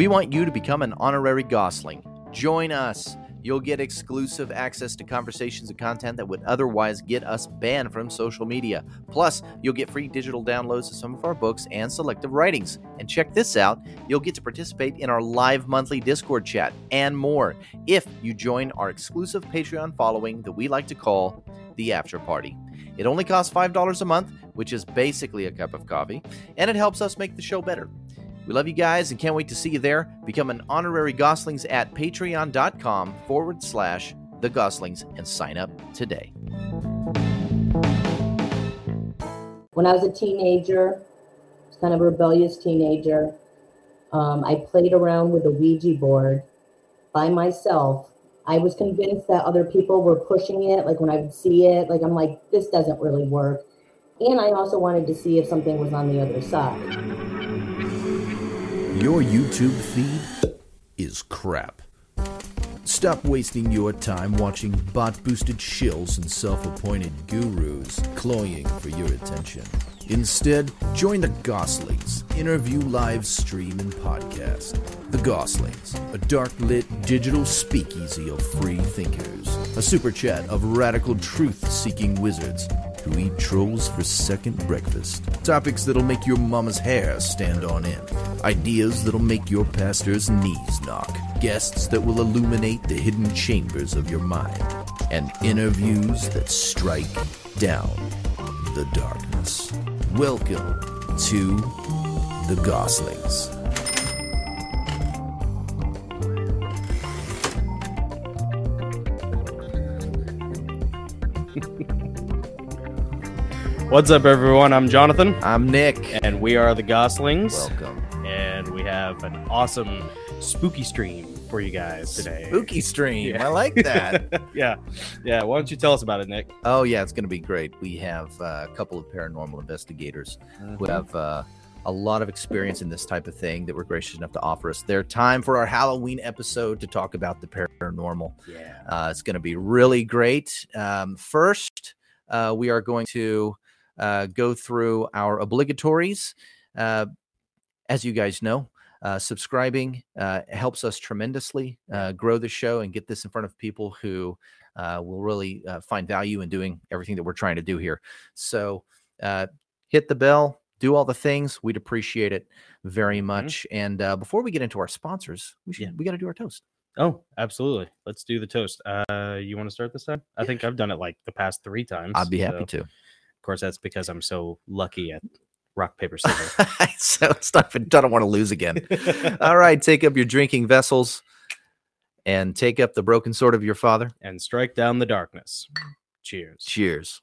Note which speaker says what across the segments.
Speaker 1: We want you to become an honorary Gossling. Join us. You'll get exclusive access to conversations and content that would otherwise get us banned from social media. Plus, you'll get free digital downloads of some of our books and selective writings. And check this out you'll get to participate in our live monthly Discord chat and more if you join our exclusive Patreon following that we like to call the After Party. It only costs $5 a month, which is basically a cup of coffee, and it helps us make the show better. We love you guys and can't wait to see you there. Become an honorary Gosslings at patreon.com forward slash the Gosslings and sign up today.
Speaker 2: When I was a teenager, kind of a rebellious teenager, um, I played around with a Ouija board by myself. I was convinced that other people were pushing it. Like when I would see it, like I'm like, this doesn't really work. And I also wanted to see if something was on the other side.
Speaker 3: Your YouTube feed is crap. Stop wasting your time watching bot boosted shills and self appointed gurus cloying for your attention. Instead, join the Gosslings interview live stream and podcast. The Gosslings, a dark lit digital speakeasy of free thinkers, a super chat of radical truth seeking wizards who eat trolls for second breakfast. Topics that'll make your mama's hair stand on end. Ideas that'll make your pastor's knees knock. Guests that will illuminate the hidden chambers of your mind. And interviews that strike down the darkness. Welcome to the Gosslings.
Speaker 4: What's up, everyone? I'm Jonathan,
Speaker 1: I'm Nick.
Speaker 4: and we are the Gosslings.
Speaker 1: Welcome.
Speaker 4: And we have an awesome spooky stream for you guys today.
Speaker 1: Spooky stream.
Speaker 4: Yeah.
Speaker 1: I like that.
Speaker 4: yeah, yeah. Why don't you tell us about it, Nick?
Speaker 1: oh, yeah, it's going to be great. We have uh, a couple of paranormal investigators who have uh, a lot of experience in this type of thing that were gracious enough to offer us their time for our Halloween episode to talk about the paranormal.
Speaker 4: Yeah.
Speaker 1: Uh, it's going to be really great. Um, first, uh, we are going to uh, go through our obligatories. Uh, as you guys know, uh, subscribing uh, helps us tremendously uh, grow the show and get this in front of people who uh, will really uh, find value in doing everything that we're trying to do here. So uh, hit the bell, do all the things. We'd appreciate it very much. And uh, before we get into our sponsors, we should
Speaker 4: Yeah.
Speaker 1: we got to do our toast.
Speaker 4: Oh, absolutely. Let's do the toast. Uh, you want to start this time? I think I've done it like the past three times.
Speaker 1: I'd be happy
Speaker 4: so-
Speaker 1: to.
Speaker 4: Course, that's because I'm so lucky at rock paper scissors.
Speaker 1: so it's not. I don't want to lose again. All right, take up your drinking vessels and take up the broken sword of your father.
Speaker 4: and strike down the darkness. Cheers.
Speaker 1: Cheers.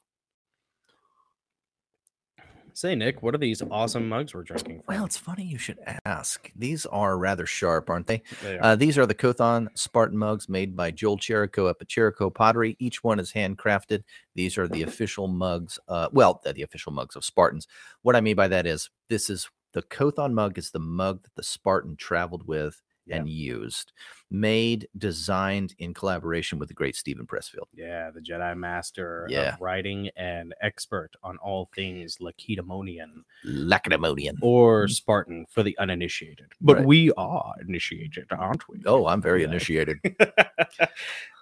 Speaker 4: Say, Nick, what are these awesome mugs we're drinking from?
Speaker 1: Well, it's funny you should ask. These are rather sharp, aren't they?
Speaker 4: They are.
Speaker 1: Uh, these are the Kothon Spartan mugs made by Joel Cherico up at Cherico Pottery. Each one is handcrafted. These are the official mugs. Uh, well, the, the official mugs of Spartans. What I mean by that is this is the Kothon mug is the mug that the Spartan traveled with
Speaker 4: Yeah.
Speaker 1: and used, made, designed in collaboration with the great Steven Pressfield.
Speaker 4: Yeah, the Jedi Master
Speaker 1: Yeah.
Speaker 4: of writing and expert on all things Lacedaemonian
Speaker 1: Lacedaemonian.
Speaker 4: or Spartan for the uninitiated. But
Speaker 1: Right.
Speaker 4: we are initiated, aren't we?
Speaker 1: Oh, I'm very
Speaker 4: Yeah.
Speaker 1: initiated.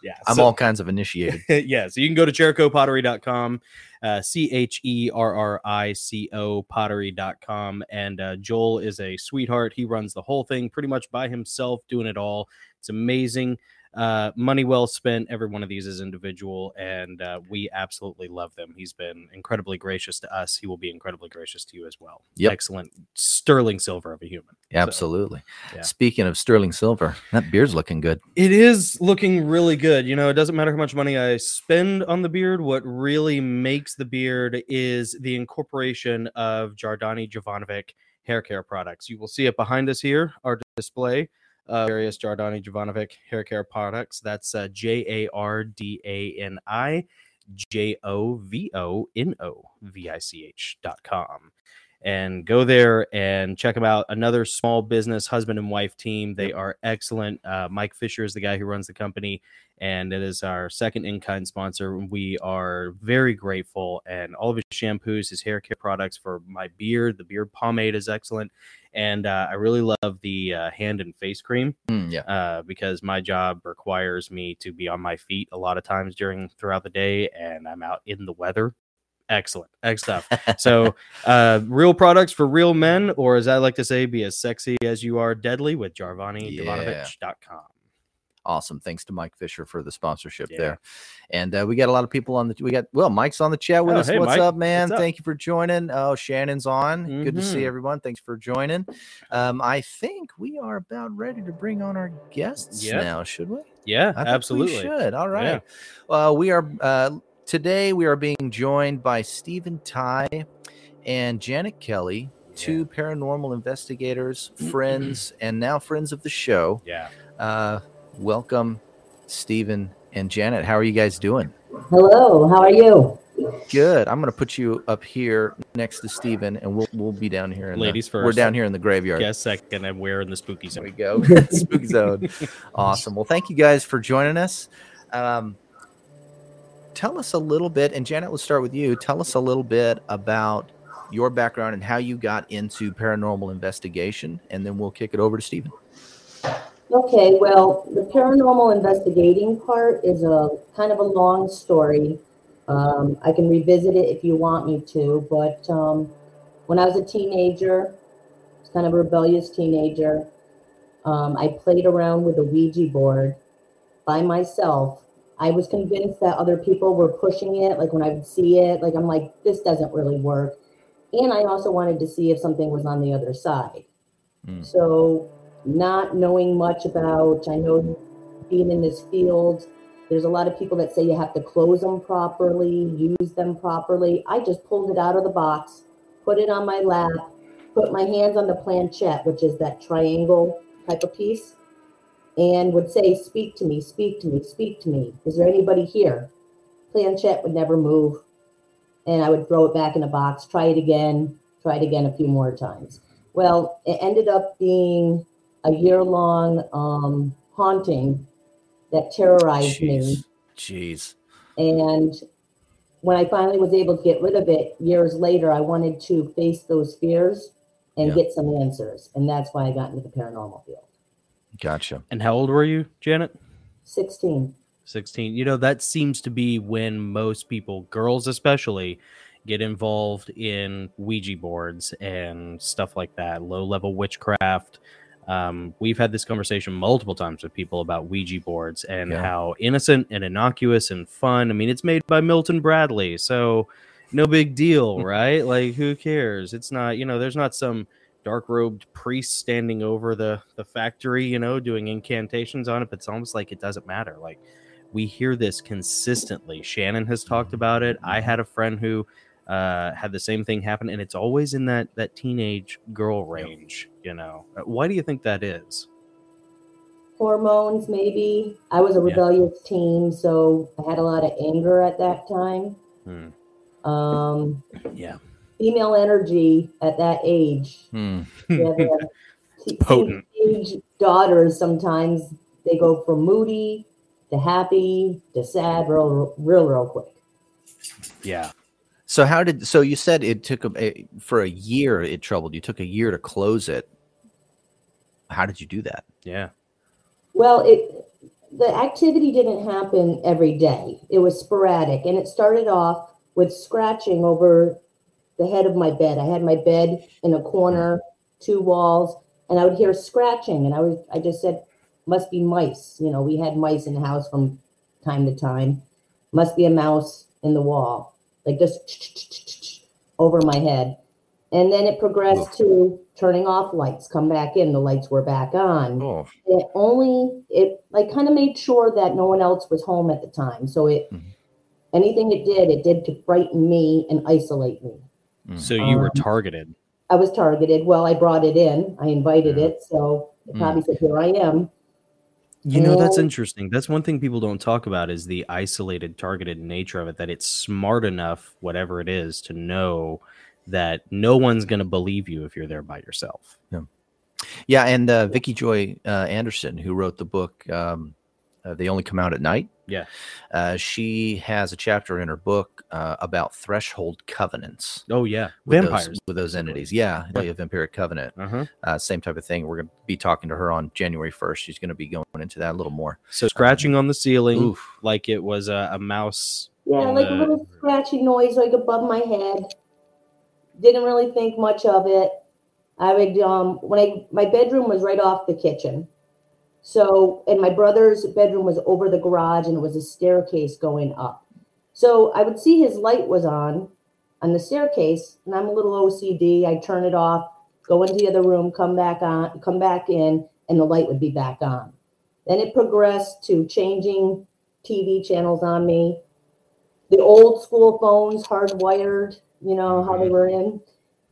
Speaker 4: yeah.
Speaker 1: I'm
Speaker 4: so-
Speaker 1: all kinds of initiated.
Speaker 4: yeah, so you can go to ChericoPottery.com, uh, C H E R R I C O pottery.com. And uh, Joel is a sweetheart. He runs the whole thing pretty much by himself, doing it all. It's amazing. Uh, money well spent. Every one of these is individual, and uh, we absolutely love them. He's been incredibly gracious to us. He will be incredibly gracious to you as well.
Speaker 1: Yep.
Speaker 4: Excellent. Sterling silver of a human. So,
Speaker 1: Absolutely.
Speaker 4: yeah.
Speaker 1: Speaking of sterling silver, that beard's looking good.
Speaker 4: It is looking really good. You know, it doesn't matter how much money I spend on the beard. What really makes the beard is the incorporation of Jardani Jovonovich hair care products. You will see it behind us here, our display of various Jardani Jovonovich hair care products. That's uh, J A R D A N I J O V O N O V I C H dot com. And go there and check them out. Another small business husband and wife team. They are excellent. Uh, Mike Fisher is the guy who runs the company, and it is our second in kind sponsor. We are very grateful. And all of his shampoos, his hair care products for my beard, the beard pomade is excellent. And uh, I really love the uh, hand and face cream
Speaker 1: Mm, yeah.
Speaker 4: uh, because my job requires me to be on my feet a lot of times during throughout the day, and I'm out in the weather. Excellent, excellent stuff. So, uh, real products for real men, or as I like to say, be as sexy as you are deadly with JardaniJovonovich.com.
Speaker 1: Awesome. Thanks to Mike Fisher for the sponsorship
Speaker 4: Yeah.
Speaker 1: there. And uh, we got a lot of people on the we got well, Mike's on the chat with
Speaker 4: Oh,
Speaker 1: us.
Speaker 4: hey,
Speaker 1: What's
Speaker 4: Mike.
Speaker 1: up, man?
Speaker 4: What's up?
Speaker 1: Thank you for joining. Oh, Shannon's on. Good to see
Speaker 4: Mhm.
Speaker 1: everyone. Thanks for joining. Um, I think we are about ready to bring on our guests
Speaker 4: Yeah.
Speaker 1: now, should we?
Speaker 4: Yeah, absolutely.
Speaker 1: We should. All right. Yeah. Uh, we are uh, today we are being joined by Stephen Ty and Janet Kelly, two paranormal investigators, friends, and now friends of the show.
Speaker 4: Yeah.
Speaker 1: Uh, welcome, Stephen and Janet. How are you guys doing?
Speaker 2: Hello, how are you?
Speaker 1: Good. I'm going to put you up here next to Stephen, and we'll we'll be down here. In the-
Speaker 4: Ladies
Speaker 1: We're down here in the graveyard.
Speaker 4: Guess second, and we're in the spooky
Speaker 1: There we
Speaker 4: zone.
Speaker 1: go. Spooky zone. Awesome. Well, thank you guys for joining us. Um, tell us a little bit, and Janet, let's start with you. Tell us a little bit about your background and how you got into paranormal investigation, and then we'll kick it over to Stephen.
Speaker 2: Okay, well, the paranormal investigating part is a kind of a long story. Um, I can revisit it if you want me to, but um, when I was a teenager, was kind of a rebellious teenager, um, I played around with a Ouija board by myself. I was convinced that other people were pushing it, like when I would see it, like I'm like, this doesn't really work. And I also wanted to see if something was on the other side.
Speaker 1: Mm.
Speaker 2: So, not knowing much about, I know being in this field, there's a lot of people that say you have to close them properly, use them properly. I just pulled it out of the box, put it on my lap, put my hands on the planchette, which is that triangle type of piece, and would say, Speak to me, speak to me, speak to me. Is there anybody here? Planchette would never move. And I would throw it back in a box, try it again, try it again a few more times. Well, it ended up being a year long um, haunting that terrorized me.
Speaker 1: Jeez. Jeez.
Speaker 2: And when I finally was able to get rid of it years later, I wanted to face those fears and
Speaker 1: Yeah.
Speaker 2: get some answers. And that's why I got into the paranormal field.
Speaker 1: Gotcha.
Speaker 4: And how old were you, Janet?
Speaker 2: 16.
Speaker 4: 16 you know that seems to be when most people girls especially get involved in ouija boards and stuff like that low level witchcraft um, we've had this conversation multiple times with people about ouija boards and
Speaker 1: Yeah.
Speaker 4: how innocent and innocuous and fun i mean it's made by milton bradley so no big deal right like who cares it's not you know there's not some dark robed priest standing over the the factory you know doing incantations on it but it's almost like it doesn't matter like we hear this consistently. Shannon has talked about it. I had a friend who uh, had the same thing happen, and it's always in that that teenage girl range. You know, Uh, why do you think that is?
Speaker 2: Hormones, maybe. I was a
Speaker 4: Yeah.
Speaker 2: rebellious teen, so I had a lot of anger at that time.
Speaker 4: Hmm.
Speaker 2: Um,
Speaker 4: Yeah,
Speaker 2: female energy at that age.
Speaker 1: Hmm.
Speaker 2: You have
Speaker 4: potent.
Speaker 2: teenage daughters sometimes they go from moody to happy to sad real real real quick
Speaker 4: yeah.
Speaker 1: So how did so you said it took a, a- for a year it troubled you took a year to close it. How did you do that?
Speaker 4: Yeah.
Speaker 2: well it the activity didn't happen every day it was sporadic and it started off with scratching over the head of my bed. I had my bed in a corner two walls and i would hear scratching and i was i just said must be mice. You know we had mice in the house from time to time. Must be a mouse in the wall. Like just over my head. And then it progressed to turning off lights come back in the lights were back on.
Speaker 1: Oh,
Speaker 2: it only it like kind of made sure that no one else was home at the time. So it
Speaker 1: Mhm.
Speaker 2: anything it did it did to frighten me and isolate me
Speaker 1: Mm.
Speaker 4: So you were
Speaker 2: Um,
Speaker 4: targeted.
Speaker 2: i was targeted well i brought it in i invited
Speaker 4: Yeah.
Speaker 2: it so it
Speaker 1: Mm.
Speaker 2: probably said here i am
Speaker 4: You know, that's interesting. That's one thing people don't talk about is the isolated, targeted nature of it. That it's smart enough, whatever it is, to know that no one's going to believe you if you're there by yourself.
Speaker 1: Yeah, Yeah. and uh, Vicky Joy uh, Anderson, who wrote the book um, uh, "They Only Come Out at Night,"
Speaker 4: Yeah.
Speaker 1: uh, she has a chapter in her book uh, about threshold covenants.
Speaker 4: Oh yeah,
Speaker 1: with
Speaker 4: vampires.
Speaker 1: those, with those entities. Yeah, the vampiric covenant,
Speaker 4: Uh-huh.
Speaker 1: uh, same type of thing. We're going to be talking to her on January first. She's going to be going into that a little more.
Speaker 4: So scratching on the ceiling
Speaker 1: Oof.
Speaker 4: like it was a, a mouse.
Speaker 2: Yeah,
Speaker 4: in
Speaker 2: like a little scratchy noise like above my head. Didn't really think much of it. I would um when I my bedroom was right off the kitchen. So and my brother's bedroom was over the garage and it was a staircase going up. So I would see his light was on on the staircase and I'm a little OCD. I turn it off, go into the other room, come back on, come back in, and the light would be back on. Then it progressed to changing TV channels on me the old school phones, hardwired, you know, how they mm-hmm. were in,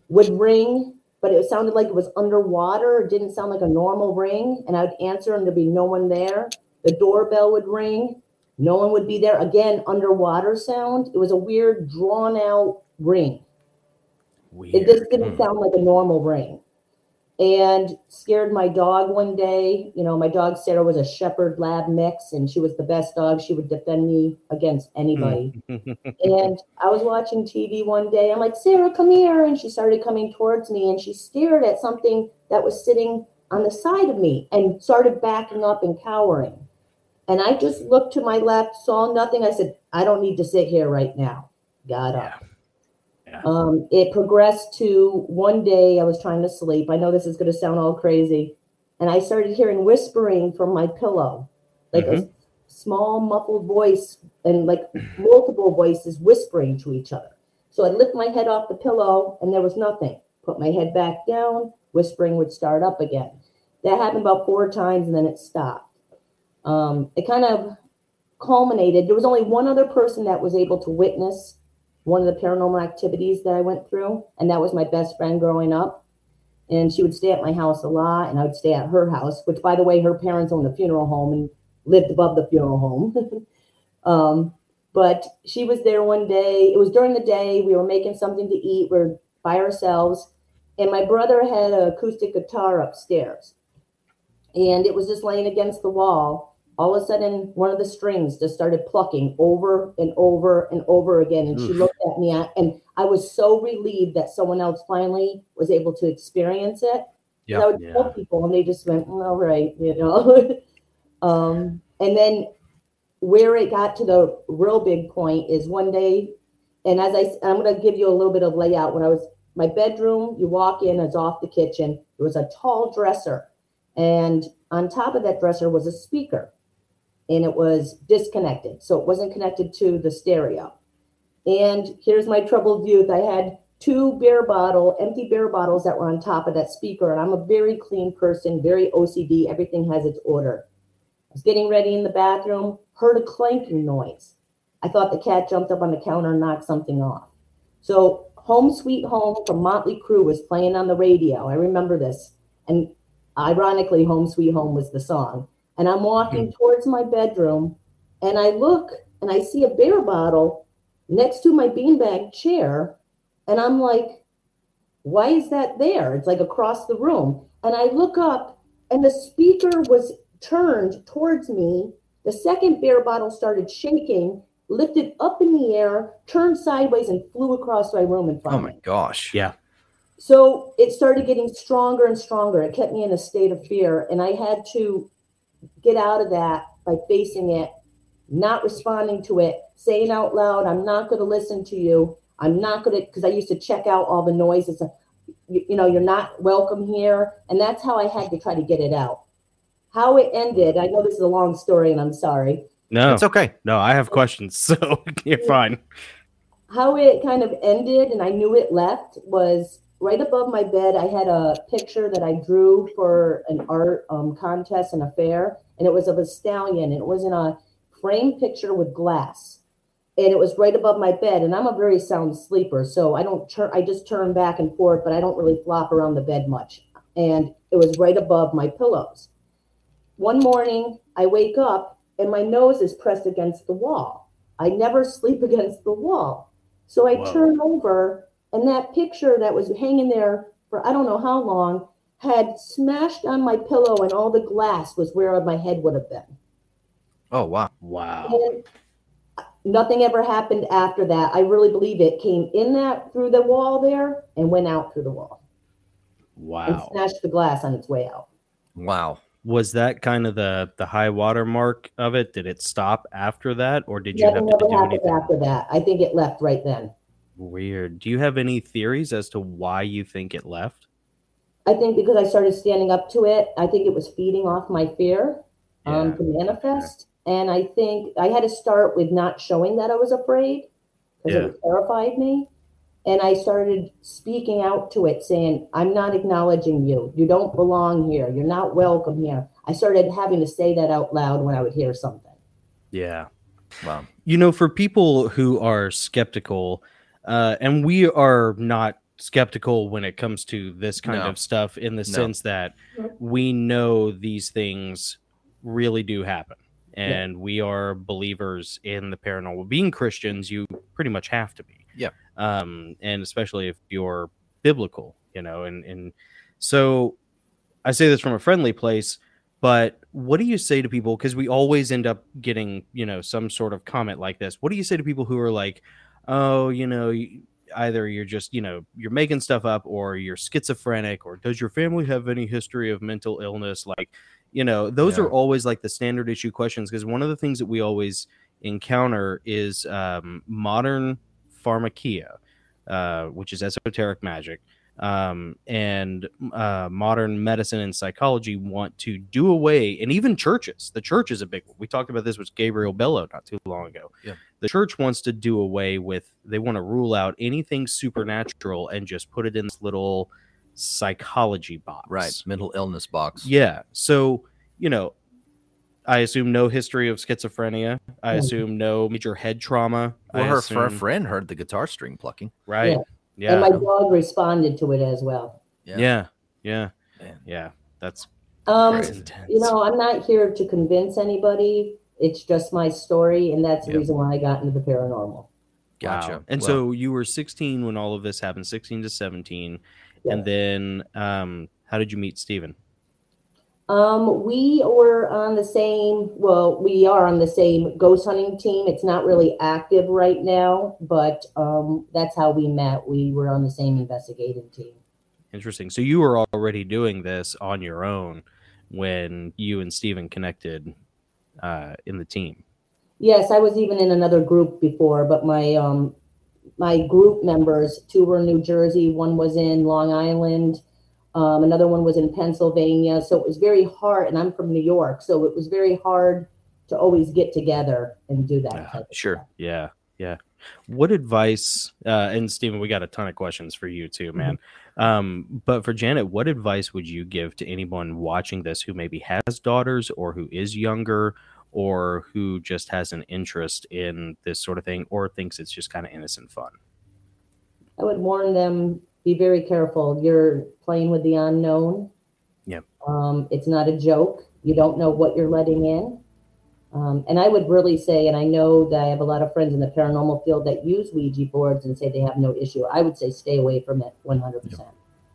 Speaker 2: would ring, but it sounded like it was underwater. It didn't sound like a normal ring. And I would answer and there'd be no one there. The doorbell would ring, no one would be there. Again, underwater sound. It was a weird, drawn out ring.
Speaker 4: Weird.
Speaker 2: It just didn't
Speaker 4: Hmm.
Speaker 2: sound like a normal ring. And scared my dog one day. You know, my dog Sarah was a shepherd lab mix, and she was the best dog. She would defend me against anybody. Hmm. And I was watching TV one day. I'm like, Sarah, come here. And she started coming towards me and she stared at something that was sitting on the side of me and started backing up and cowering. And I just looked to my left, saw nothing. I said, I don't need to sit here right now. Got up.
Speaker 4: Yeah.
Speaker 2: Um, it progressed to one day I was trying to sleep. I know this is going to sound all crazy. And I started hearing whispering from my pillow, like a small muffled voice and like multiple voices whispering to each other. So I lift my head off the pillow and there was nothing. Put my head back down, whispering would start up again. That happened about four times and then it stopped. Um, it kind of culminated. There was only one other person that was able to witness one of the paranormal activities that I went through, and that was my best friend growing up. And she would stay at my house a lot, and I would stay at her house, which, by the way, her parents owned a funeral home and lived above the funeral home. um, but she was there one day. It was during the day. We were making something to eat. We are by ourselves, and my brother had an acoustic guitar upstairs, and it was just laying against the wall all of a sudden one of the strings just started plucking over and over and over again and she looked at me and i was so relieved that someone else finally was able to experience it.
Speaker 1: Yeah.
Speaker 2: i would
Speaker 4: Yeah.
Speaker 2: tell people and they just went "Mm, all right you know. Um, and then where it got to the real big point is one day and as i i'm going to give you a little bit of layout. When i was my bedroom you walk in it's off the kitchen. There was a tall dresser and on top of that dresser was a speaker and it was disconnected. So it wasn't connected to the stereo. And here's my troubled youth. I had two beer bottle, empty beer bottles that were on top of that speaker. And I'm a very clean person, very OCD. Everything has its order. I was getting ready in the bathroom, heard a clanking noise. I thought the cat jumped up on the counter and knocked something off. So Home Sweet Home from Motley Crue was playing on the radio. I remember this. And ironically, Home Sweet Home was the song. And I'm walking hmm. towards my bedroom and I look and I see a beer bottle next to my beanbag chair. And I'm like, why is that there? It's like across the room. And I look up and the speaker was turned towards me. The second beer bottle started shaking, lifted up in the air, turned sideways, and flew across my room in front
Speaker 1: Oh my
Speaker 2: me.
Speaker 1: gosh.
Speaker 4: Yeah.
Speaker 2: So it started getting stronger and stronger. It kept me in a state of fear. And I had to get out of that by facing it, not responding to it, saying out loud, I'm not going to listen to you. I'm not going to, because I used to check out all the noises. You, you know, you're not welcome here. And that's how I had to try to get it out. How it ended, I know this is a long story and I'm sorry.
Speaker 4: No,
Speaker 1: It's okay.
Speaker 4: no, I have questions, so you're fine.
Speaker 2: how it kind of ended and I knew it left was right above my bed. I had a picture that I drew for an art um, contest and a fair, and it was of a stallion. And it was in a frame picture with glass, and it was right above my bed. And I'm a very sound sleeper, so I don't turn. I just turn back and forth, but I don't really flop around the bed much. And it was right above my pillows. One morning, I wake up and my nose is pressed against the wall. I never sleep against the wall. So I
Speaker 4: Whoa.
Speaker 2: turn over And that picture that was hanging there for I don't know how long had smashed on my pillow, and all the glass was where my head would have been.
Speaker 1: Oh wow.
Speaker 4: Wow.
Speaker 2: And nothing ever happened after that. I really believe it came in that through the wall there and went out through the wall
Speaker 4: Wow.
Speaker 2: and smashed the glass on its way out.
Speaker 1: Wow.
Speaker 4: Was that kind of the the high water mark of it? Did it stop after that, or did you
Speaker 2: Nothing
Speaker 4: have to
Speaker 2: ever
Speaker 4: do
Speaker 2: happened
Speaker 4: anything
Speaker 2: after that. I think it left right then.
Speaker 4: Weird? Do you have any theories as to why you think it left?
Speaker 2: I think because I started standing up to it, I think it was feeding off my fear um, to manifest. And I think I had to start with not showing that I was afraid because
Speaker 4: Yeah.
Speaker 2: it terrified me. And I started speaking out to it, saying, I'm not acknowledging you. You don't belong here. You're not welcome here. I started having to say that out loud when I would hear something.
Speaker 4: Yeah.
Speaker 1: Wow.
Speaker 4: You know, for people who are skeptical, uh, and we are not skeptical when it comes to this kind
Speaker 1: No.
Speaker 4: of stuff in the
Speaker 1: No.
Speaker 4: sense that we know these things really do happen.
Speaker 2: Yeah.
Speaker 4: And we are believers in the paranormal. Being Christians, you pretty much have to be.
Speaker 1: Yeah.
Speaker 4: Um, and especially if you're biblical, you know, and, and so I say this from a friendly place, but what do you say to people? Because we always end up getting, you know, some sort of comment like this. What do you say to people who are like, oh, you know, either you're just, you know, you're making stuff up or you're schizophrenic or does your family have any history of mental illness? Like, you know, those
Speaker 1: Yeah.
Speaker 4: are always like the standard issue questions. Because one of the things that we always encounter is um, modern pharmakia, uh, which is esoteric magic um, and uh, modern medicine and psychology want to do away, and even churches. The church is a big one. We talked about this with Gabriel Bello not too long ago.
Speaker 1: Yeah.
Speaker 4: The church wants to do away with, they want to rule out anything supernatural and just put it in this little psychology box.
Speaker 1: Right. Mental illness box.
Speaker 4: Yeah. So, you know, I assume no history of schizophrenia. I assume no major head trauma.
Speaker 1: Well,
Speaker 4: I
Speaker 1: her, her friend heard the guitar string plucking.
Speaker 4: right?
Speaker 2: Yeah.
Speaker 4: Yeah.
Speaker 2: And my dog responded to it as well.
Speaker 1: Yeah.
Speaker 4: Yeah. Yeah.
Speaker 1: Man.
Speaker 4: Yeah. That's
Speaker 2: Um,
Speaker 4: that's intense.
Speaker 2: you know, I'm not here to convince anybody. It's just my story, and that's the
Speaker 1: Yep.
Speaker 2: reason why I got into the paranormal.
Speaker 1: Gotcha.
Speaker 4: Wow. And
Speaker 1: Well,
Speaker 4: so you were 16 when all of this happened, 16 to 17. And then um, how did you meet Stephen?
Speaker 2: Um, we were on the same, well, we are on the same ghost hunting team. It's not really active right now, but um, that's how we met. We were on the same investigative team.
Speaker 4: Interesting. So you were already doing this on your own when you and Stephen connected uh, in the team.
Speaker 2: Yes, I was even in another group before, but my um, my group members, two were in New Jersey, one was in Long Island, um, another one was in Pennsylvania. So it was very hard, and I'm from New York, so it was very hard to always get together and do that. Of
Speaker 1: sure.
Speaker 2: stuff.
Speaker 4: Yeah. Yeah. What advice, uh, and Stephen, we got a ton of questions for you too, man. Um, but for Janet, what advice would you give to anyone watching this who maybe has daughters or who is younger or who just has an interest in this sort of thing or thinks it's just kind of innocent fun?
Speaker 2: I would warn them: be very careful. You're playing with the unknown.
Speaker 4: Yep.
Speaker 2: Um, it's not a joke. You don't know what you're letting in. Um, and I would really say, and I know that I have a lot of friends in the paranormal field that use Ouija boards and say they have no issue. I would say stay away from it 100%.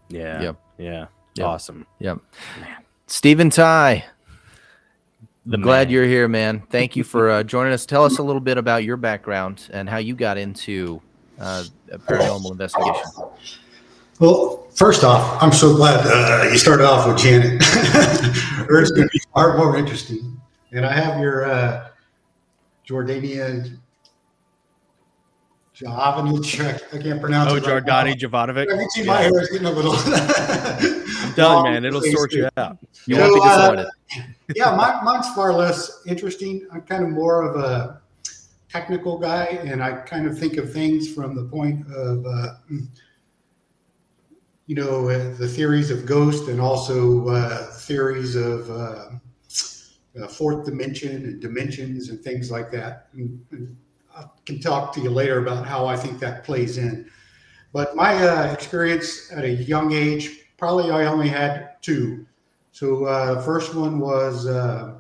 Speaker 4: Yeah.
Speaker 1: Yep.
Speaker 4: Yeah.
Speaker 1: Yep.
Speaker 4: Awesome.
Speaker 1: Stephen Ty,
Speaker 4: The
Speaker 1: glad
Speaker 4: man.
Speaker 1: you're here, man. Thank you for uh, joining us. Tell us a little bit about your background and how you got into uh, paranormal investigation.
Speaker 5: Well, first off, I'm so glad uh, you started off with Janet. or it's going to be far more interesting. And I have your uh, Jordania Jovanic. I can't pronounce
Speaker 4: Oh,
Speaker 5: it. right
Speaker 4: Jordani. Jovanovic.
Speaker 5: I can see my hair is getting a little.
Speaker 4: I'm telling you, man, it'll sort you out.
Speaker 1: You
Speaker 5: So,
Speaker 1: won't be
Speaker 5: uh,
Speaker 1: disappointed.
Speaker 5: yeah, my, mine's far less interesting. I'm kind of more of a technical guy, and I kind of think of things from the point of, uh, you know, uh, the theories of ghost and also uh, theories of uh, fourth dimension and dimensions and things like that. And, and I can talk to you later about how I think that plays in. But my experience at a young age, probably I only had two. So uh, first one was uh,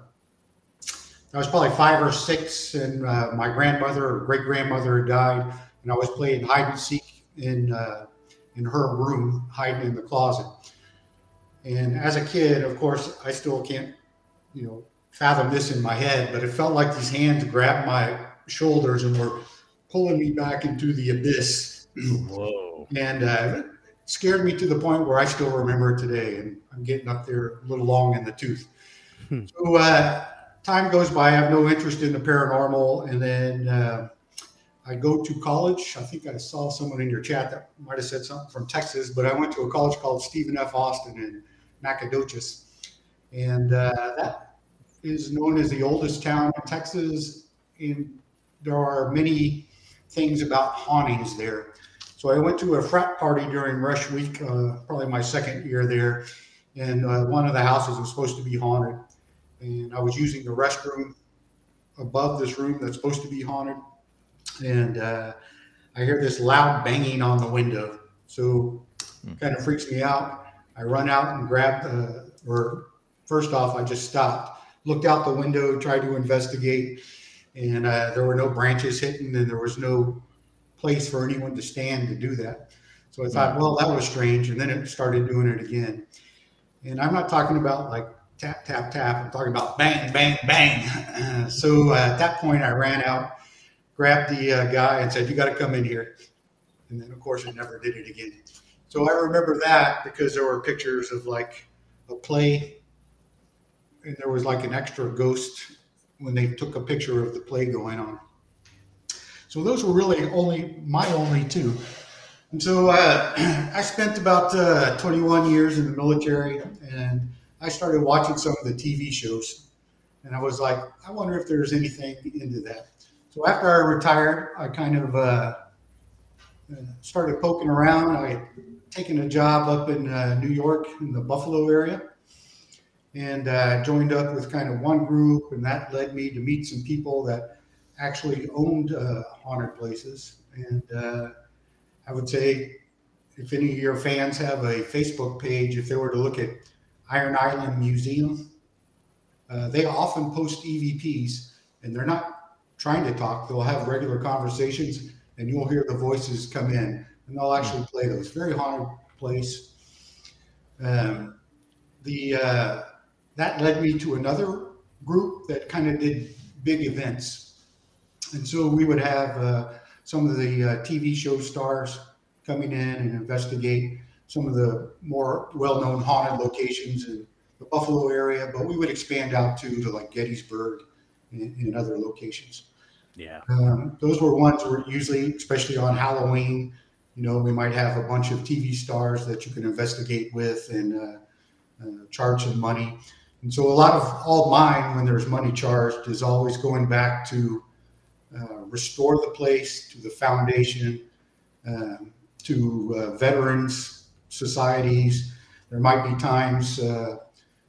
Speaker 5: I was probably five or six, and uh, my grandmother or great grandmother died, and I was playing hide and seek in in her room, hiding in the closet. And as a kid, of course, I still can't, you know, fathom this in my head, but it felt like these hands grabbed my shoulders and were pulling me back into the abyss.
Speaker 4: Whoa.
Speaker 5: And uh, it scared me to the point where I still remember it today. And I'm getting up there a little long in the tooth.
Speaker 4: Hmm.
Speaker 5: So uh, time goes by. I have no interest in the paranormal. And then uh, I go to college. I think I saw someone in your chat that might have said something from Texas, but I went to a college called Stephen F. Austin in Nacogdoches. And uh, that is known as the oldest town in Texas. And there are many things about hauntings there. So I went to a frat party during Rush Week, uh, probably my second year there, and uh, one of the houses was supposed to be haunted. And I was using the restroom above this room that's supposed to be haunted, and uh, I hear this loud banging on the window. So kind of freaks me out. I run out and grab the, or first off, I just stopped, looked out the window, tried to investigate, and uh, there were no branches hitting, and there was no place for anyone to stand to do that. So I thought, well, that was strange, and then it started doing it again. And I'm not talking about like tap, tap, tap. I'm talking about bang, bang, bang. so uh, at that point, I ran out, grabbed the uh, guy, and said, "You got to come in here." And then, of course, I never did it again. So I remember that because there were pictures of like a play, and there was like an extra ghost when they took a picture of the play going on. So those were really only my only two. And so uh, I spent about uh, 21 years in the military, and I started watching some of the TV shows. And I was like, I wonder if there's anything into that. So after I retired, I kind of uh, started poking around. I had taken a job up in uh, New York in the Buffalo area and uh, joined up with kind of one group, and that led me to meet some people that actually owned uh, haunted places. And uh, I would say, if any of your fans have a Facebook page, if they were to look at Iron Island Museum, uh, they often post EVPs, and they're not trying to talk. They'll have regular conversations, and you'll hear the voices come in, and they'll actually play those. Very haunted place. Um, the uh, that led me to another group that kind of did big events, and so we would have uh, some of the uh, TV show stars coming in and investigate some of the more well-known haunted locations in the Buffalo area, but we would expand out to, to like Gettysburg and, and other locations.
Speaker 4: Yeah.
Speaker 5: Um, those were ones where usually, especially on Halloween, you know, we might have a bunch of TV stars that you can investigate with and uh, uh, charge some money. And so a lot of all mine, when there's money charged, is always going back to uh, restore the place, to the foundation, um, to uh, veterans societies. There might be times uh,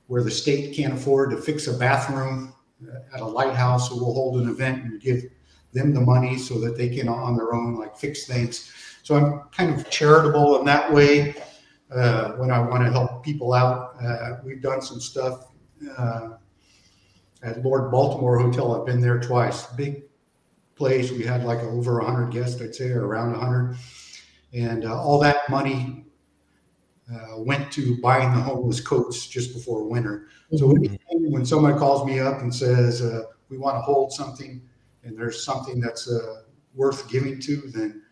Speaker 5: where the state can't afford to fix a bathroom uh, at a lighthouse, so we'll hold an event and give them the money so that they can on their own like fix things. So I'm kind of charitable in that way uh, when I want to help people out. Uh, we've done some stuff uh, at Lord Baltimore Hotel. I've been there twice. Big place. We had like over 100 guests, I'd say, or around 100. And uh, all that money uh, went to buying the homeless coats just before winter. So anything, when somebody calls me up and says, uh, we want to hold something and there's something that's uh, worth giving to, then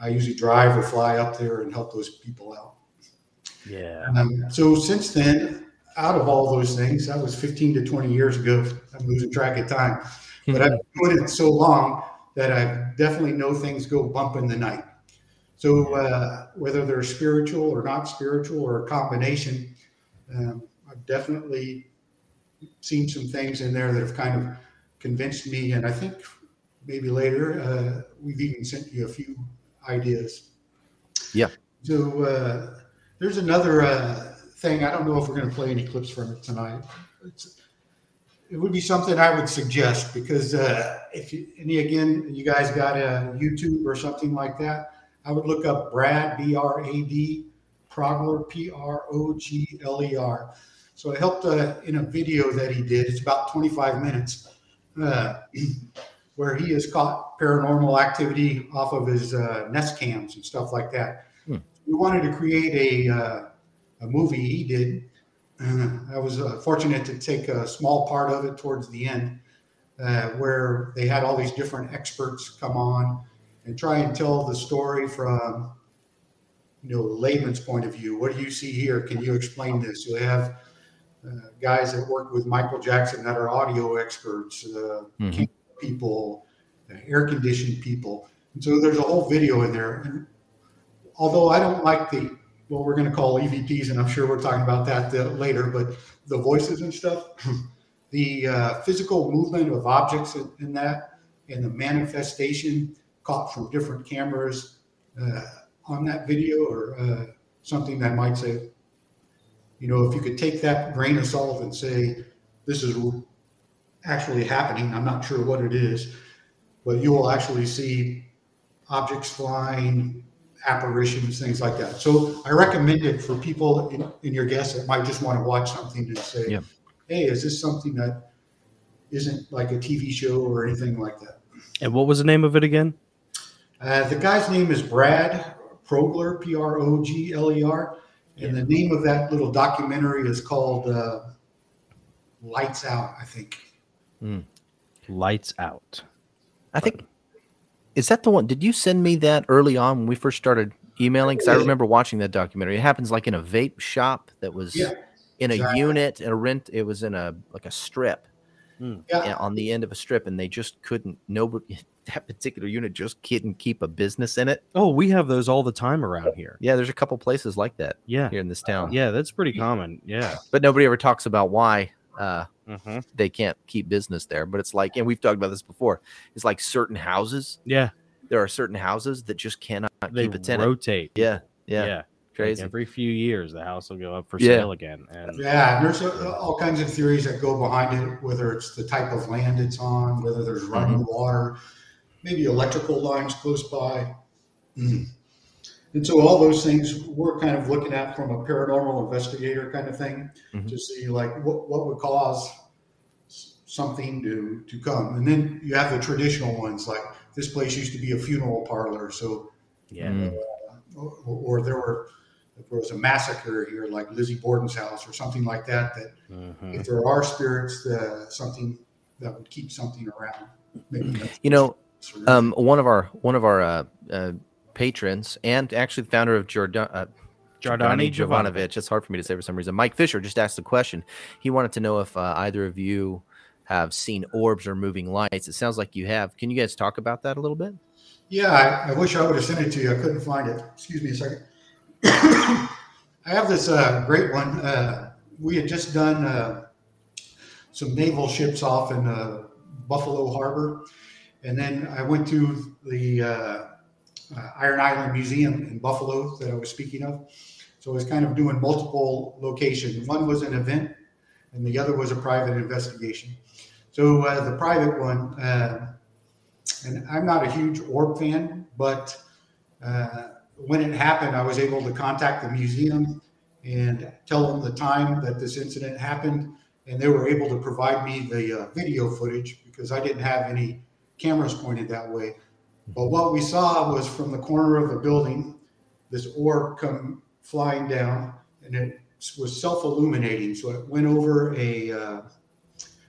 Speaker 5: I usually drive or fly up there and help those people out.
Speaker 4: Yeah.
Speaker 5: Um, so since then, out of all those things, that was 15 to 20 years ago. I'm losing track of time, but I've been doing it so long that I definitely know things go bump in the night. So uh, whether they're spiritual or not spiritual or a combination, um, I've definitely seen some things in there that have kind of convinced me. And I think maybe later uh, we've even sent you a few ideas.
Speaker 1: Yeah.
Speaker 5: So uh, there's another uh, thing. I don't know if we're going to play any clips from it tonight. It's, it would be something I would suggest because uh, if you, any again, you guys got a YouTube or something like that, I would look up Brad B R A D Progler P R O G L E R. So I helped uh, in a video that he did. It's about 25 minutes. Uh, where he has caught paranormal activity off of his uh, Nest cams and stuff like that.
Speaker 1: Hmm.
Speaker 5: We wanted to create a uh, a movie. He did. Uh, I was uh, fortunate to take a small part of it towards the end, uh, where they had all these different experts come on and try and tell the story from you know layman's point of view. What do you see here? Can you explain this? You have uh, guys that work with Michael Jackson that are audio experts, uh,
Speaker 1: Mhm.
Speaker 5: people, uh, air conditioned people. And so there's a whole video in there. And although I don't like the what we're going to call EVPs, and I'm sure we're talking about that uh, later, but the voices and stuff, the uh, physical movement of objects in, in that, and the manifestation caught from different cameras uh, on that video, or uh, something that might say, you know, if you could take that grain of salt and say, this is actually happening, I'm not sure what it is, but you will actually see objects flying, apparitions, things like that. So I recommend it for people in, in your guests that might just want to watch something to say,
Speaker 1: Yeah.
Speaker 5: hey, is this something that isn't like a TV show or anything like that?
Speaker 4: And what was the name of it again?
Speaker 5: Uh, the guy's name is Brad Progler, P R O G L E R. And the name of that little documentary is called uh, Lights Out, I think.
Speaker 4: Lights Out.
Speaker 1: I think is that the one? Did you send me that early on when we first started emailing? Because I remember watching that documentary. It happens like in a vape shop that was
Speaker 5: Yeah.
Speaker 1: in a
Speaker 5: exactly.
Speaker 1: unit in a rent. It was in a like a strip
Speaker 5: Yeah.
Speaker 1: yeah, on the end of a strip, and they just couldn't. Nobody that particular unit just couldn't keep a business in it.
Speaker 4: Oh, we have those all the time around here.
Speaker 1: Yeah, there's a couple places like that
Speaker 4: Yeah.
Speaker 1: here in this town.
Speaker 4: Yeah, that's pretty common. Yeah.
Speaker 1: but nobody ever talks about why uh,
Speaker 4: hmm
Speaker 1: they can't keep business there. But it's like, and we've talked about this before. It's like certain houses.
Speaker 4: Yeah.
Speaker 1: There are certain houses that just cannot
Speaker 4: They
Speaker 1: keep a tenant.
Speaker 4: rotate.
Speaker 1: Yeah, yeah,
Speaker 4: Yeah. Like every few years, the house will go up for
Speaker 1: Yeah.
Speaker 4: sale again. And
Speaker 5: Yeah, and there's uh, all kinds of theories that go behind it, whether it's the type of land it's on, whether there's running water, maybe electrical lines close by. Mhm. And so all those things we're kind of looking at from a paranormal investigator kind of thing
Speaker 1: Mhm.
Speaker 5: to see like what, what would cause something to, to come. And then you have the traditional ones like this place used to be a funeral parlor. So
Speaker 4: yeah.
Speaker 1: Mm.
Speaker 5: or, or there were if there was a massacre here, like Lizzie Borden's house or something like that. That
Speaker 4: Mhm.
Speaker 5: if there are spirits, uh, something that would keep something around.
Speaker 1: You know, um, one of our one of our uh, uh, patrons and actually the founder of Jordan. Uh,
Speaker 4: Giordani
Speaker 1: Jovanovic.
Speaker 4: Jovanovic.
Speaker 1: It's hard for me to say for some reason. Mike Fisher just asked a question. He wanted to know if uh, either of you have seen orbs or moving lights. It sounds like you have. Can you guys talk about that a little bit?
Speaker 5: yeah, I, I wish I would have sent it to you. I couldn't find it. Excuse me a second. I have this uh, great one. Uh, we had just done uh, some naval ships off in uh, Buffalo Harbor, and then I went to the uh, uh, Iron Island Museum in Buffalo that I was speaking of. So I was kind of doing multiple locations. One was an event, and the other was a private investigation. So uh, the private one, uh, and I'm not a huge orb fan, but uh, when it happened, I was able to contact the museum and tell them the time that this incident happened, and they were able to provide me the uh, video footage because I didn't have any cameras pointed that way. But what we saw was from the corner of the building, this orb come flying down, and it was self-illuminating. So it went over a uh,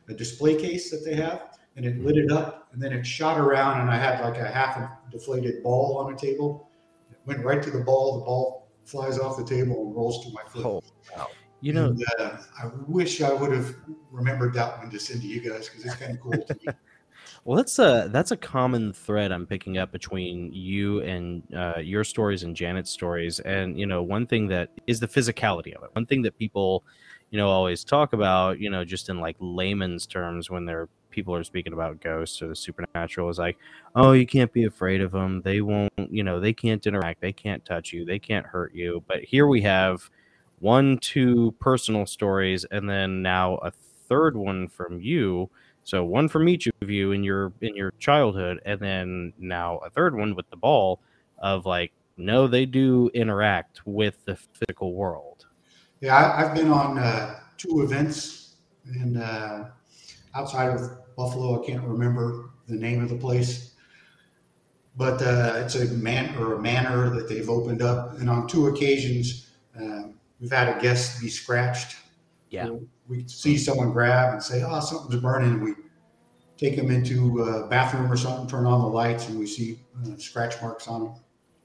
Speaker 5: a display case that they have, and it lit it up, and then it shot around, and I had like a half a deflated ball on a table. It went right to the ball. The ball flies off the table and rolls to my foot.
Speaker 1: Oh,
Speaker 4: You know,
Speaker 5: And, uh, I wish I would have remembered that one to send to you guys because it's kind of cool to me.
Speaker 4: Well, that's a that's a common thread I'm picking up between you and uh, your stories and Janet's stories. And you know, one thing that is the physicality of it. One thing that people, you know, always talk about, you know, just in like layman's terms when they're people are speaking about ghosts or the supernatural is like, oh, you can't be afraid of them. They won't, you know, they can't interact. They can't touch you. They can't hurt you. But here we have one, two personal stories, and then now a third one from you. So one from each of you in your in your childhood, and then now a third one with the ball of like, no, they do interact with the physical world.
Speaker 5: Yeah, I, I've been on uh, two events and uh, outside of Buffalo. I can't remember the name of the place. But uh, it's a man or a manor that they've opened up, and on two occasions, um, we've had a guest be scratched.
Speaker 1: Yeah.
Speaker 5: So we see someone grab and say, "Oh, something's burning." And we take them into a bathroom or something, turn on the lights, and we see uh, scratch marks on them.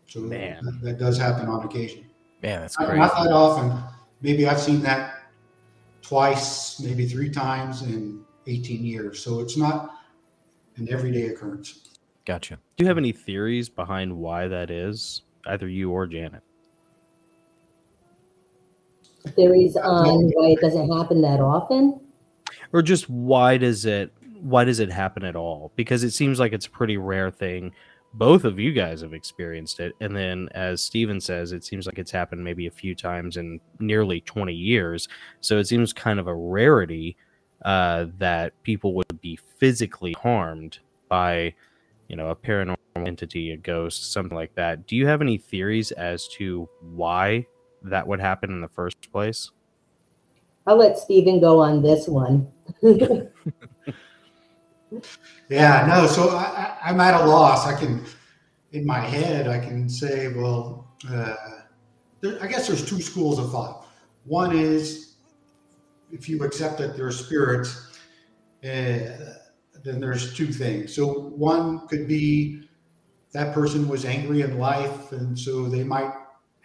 Speaker 5: So
Speaker 4: Man.
Speaker 5: That, that does happen on occasion.
Speaker 1: Man, that's
Speaker 5: Not
Speaker 1: crazy.
Speaker 5: not that often. Maybe I've seen that twice, maybe three times in 18 years. So it's not an everyday occurrence.
Speaker 1: Gotcha.
Speaker 4: Do you have any theories behind why that is? Either you or Janet.
Speaker 2: Theories on why it doesn't happen that often.
Speaker 4: or just why does it why does it happen at all? Because it seems like it's a pretty rare thing. Both of you guys have experienced it and then as steven says it seems like it's happened maybe a few times in nearly 20 years. So it seems kind of a rarity uh, that people would be physically harmed by you know a paranormal entity a ghost something like that. Do you have any theories as to why that would happen in the first place
Speaker 2: I'll let Stephen go on this one.
Speaker 5: Yeah, no. So I, I, I'm at a loss. I can, in my head, I can say, well, uh, there, I guess there's two schools of thought. One is if you accept that there are spirits, uh, then there's two things. So one could be that person was angry in life, and so they might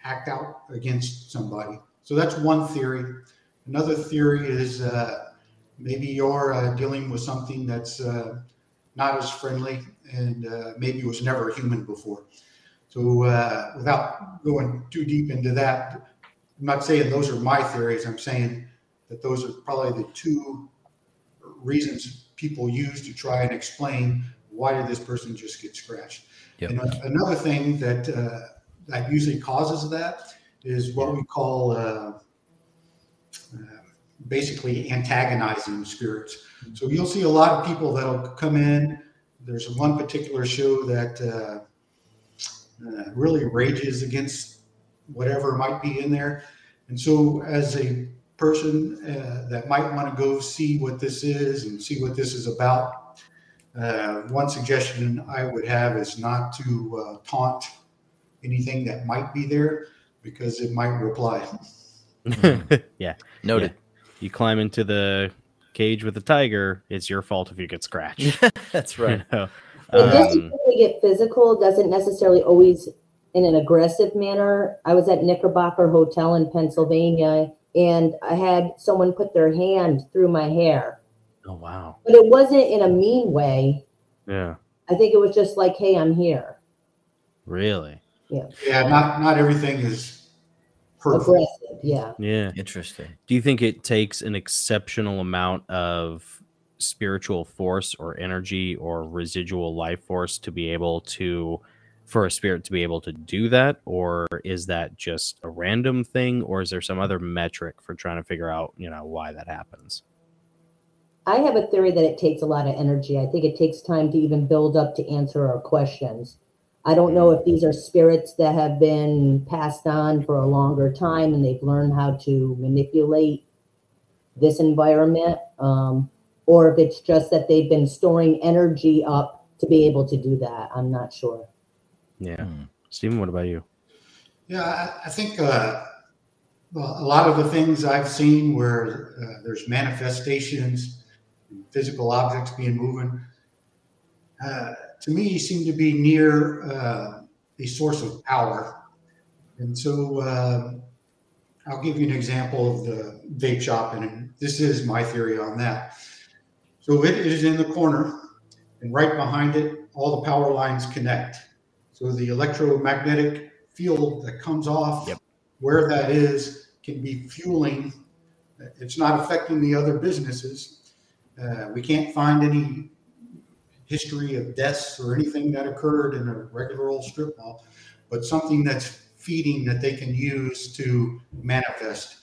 Speaker 5: act out against somebody. So that's one theory. Another theory is uh, maybe you're uh, dealing with something that's uh, not as friendly and uh, maybe was never human before. So, uh, without going too deep into that, I'm not saying those are my theories. I'm saying that those are probably the two reasons people use to try and explain why did this person just get scratched.
Speaker 1: Yep.
Speaker 5: And another thing that uh, that usually causes that is what we call uh, uh, basically antagonizing spirits. So you'll see a lot of people that'll come in. There's one particular show that uh, uh, really rages against whatever might be in there. And so, as a person uh, that might want to go see what this is and see what this is about, uh, one suggestion I would have is not to taunt anything that might be there because it might reply.
Speaker 4: yeah
Speaker 1: Noted.
Speaker 4: you climb into the cage with the tiger it's your fault if you get scratched
Speaker 1: that's
Speaker 4: you
Speaker 1: right.
Speaker 4: know?
Speaker 2: It doesn't
Speaker 4: Um,
Speaker 2: really get physical, doesn't necessarily always in an aggressive manner. I was at Knickerbocker Hotel in Pennsylvania and I had someone put their hand through my hair,
Speaker 4: oh wow
Speaker 2: but it wasn't in a mean way.
Speaker 4: yeah
Speaker 2: I think it was just like, hey, I'm here.
Speaker 4: really
Speaker 5: Yeah, Yeah. not not everything is perfect.
Speaker 2: Aggressive, yeah.
Speaker 4: yeah
Speaker 1: Interesting.
Speaker 4: Do you think it takes an exceptional amount of spiritual force or energy or residual life force to be able to, for a spirit to be able to do that? Or is that just a random thing? Or is there some other metric for trying to figure out, you know, why that happens?
Speaker 2: I have a theory that it takes a lot of energy. I think it takes time to even build up to answer our questions. I don't know if these are spirits that have been passed on for a longer time and they've learned how to manipulate this environment, um, or if it's just that they've been storing energy up to be able to do that. I'm not sure.
Speaker 4: Yeah.
Speaker 1: Hmm.
Speaker 4: Stephen, what about you?
Speaker 5: Yeah, I, I think uh, well, a lot of the things I've seen where uh, there's manifestations, physical objects being moving, uh, to me seem to be near uh, a source of power. And so um I'll give you an example of the vape shop, and this is my theory on that. So it is in the corner, and right behind it, all the power lines connect. So the electromagnetic field that comes off,
Speaker 1: Yep.
Speaker 5: where that is, can be fueling. It's not affecting the other businesses. Uh, we can't find any history of deaths or anything that occurred in a regular old strip mall, but something that's feeding that they can use to manifest.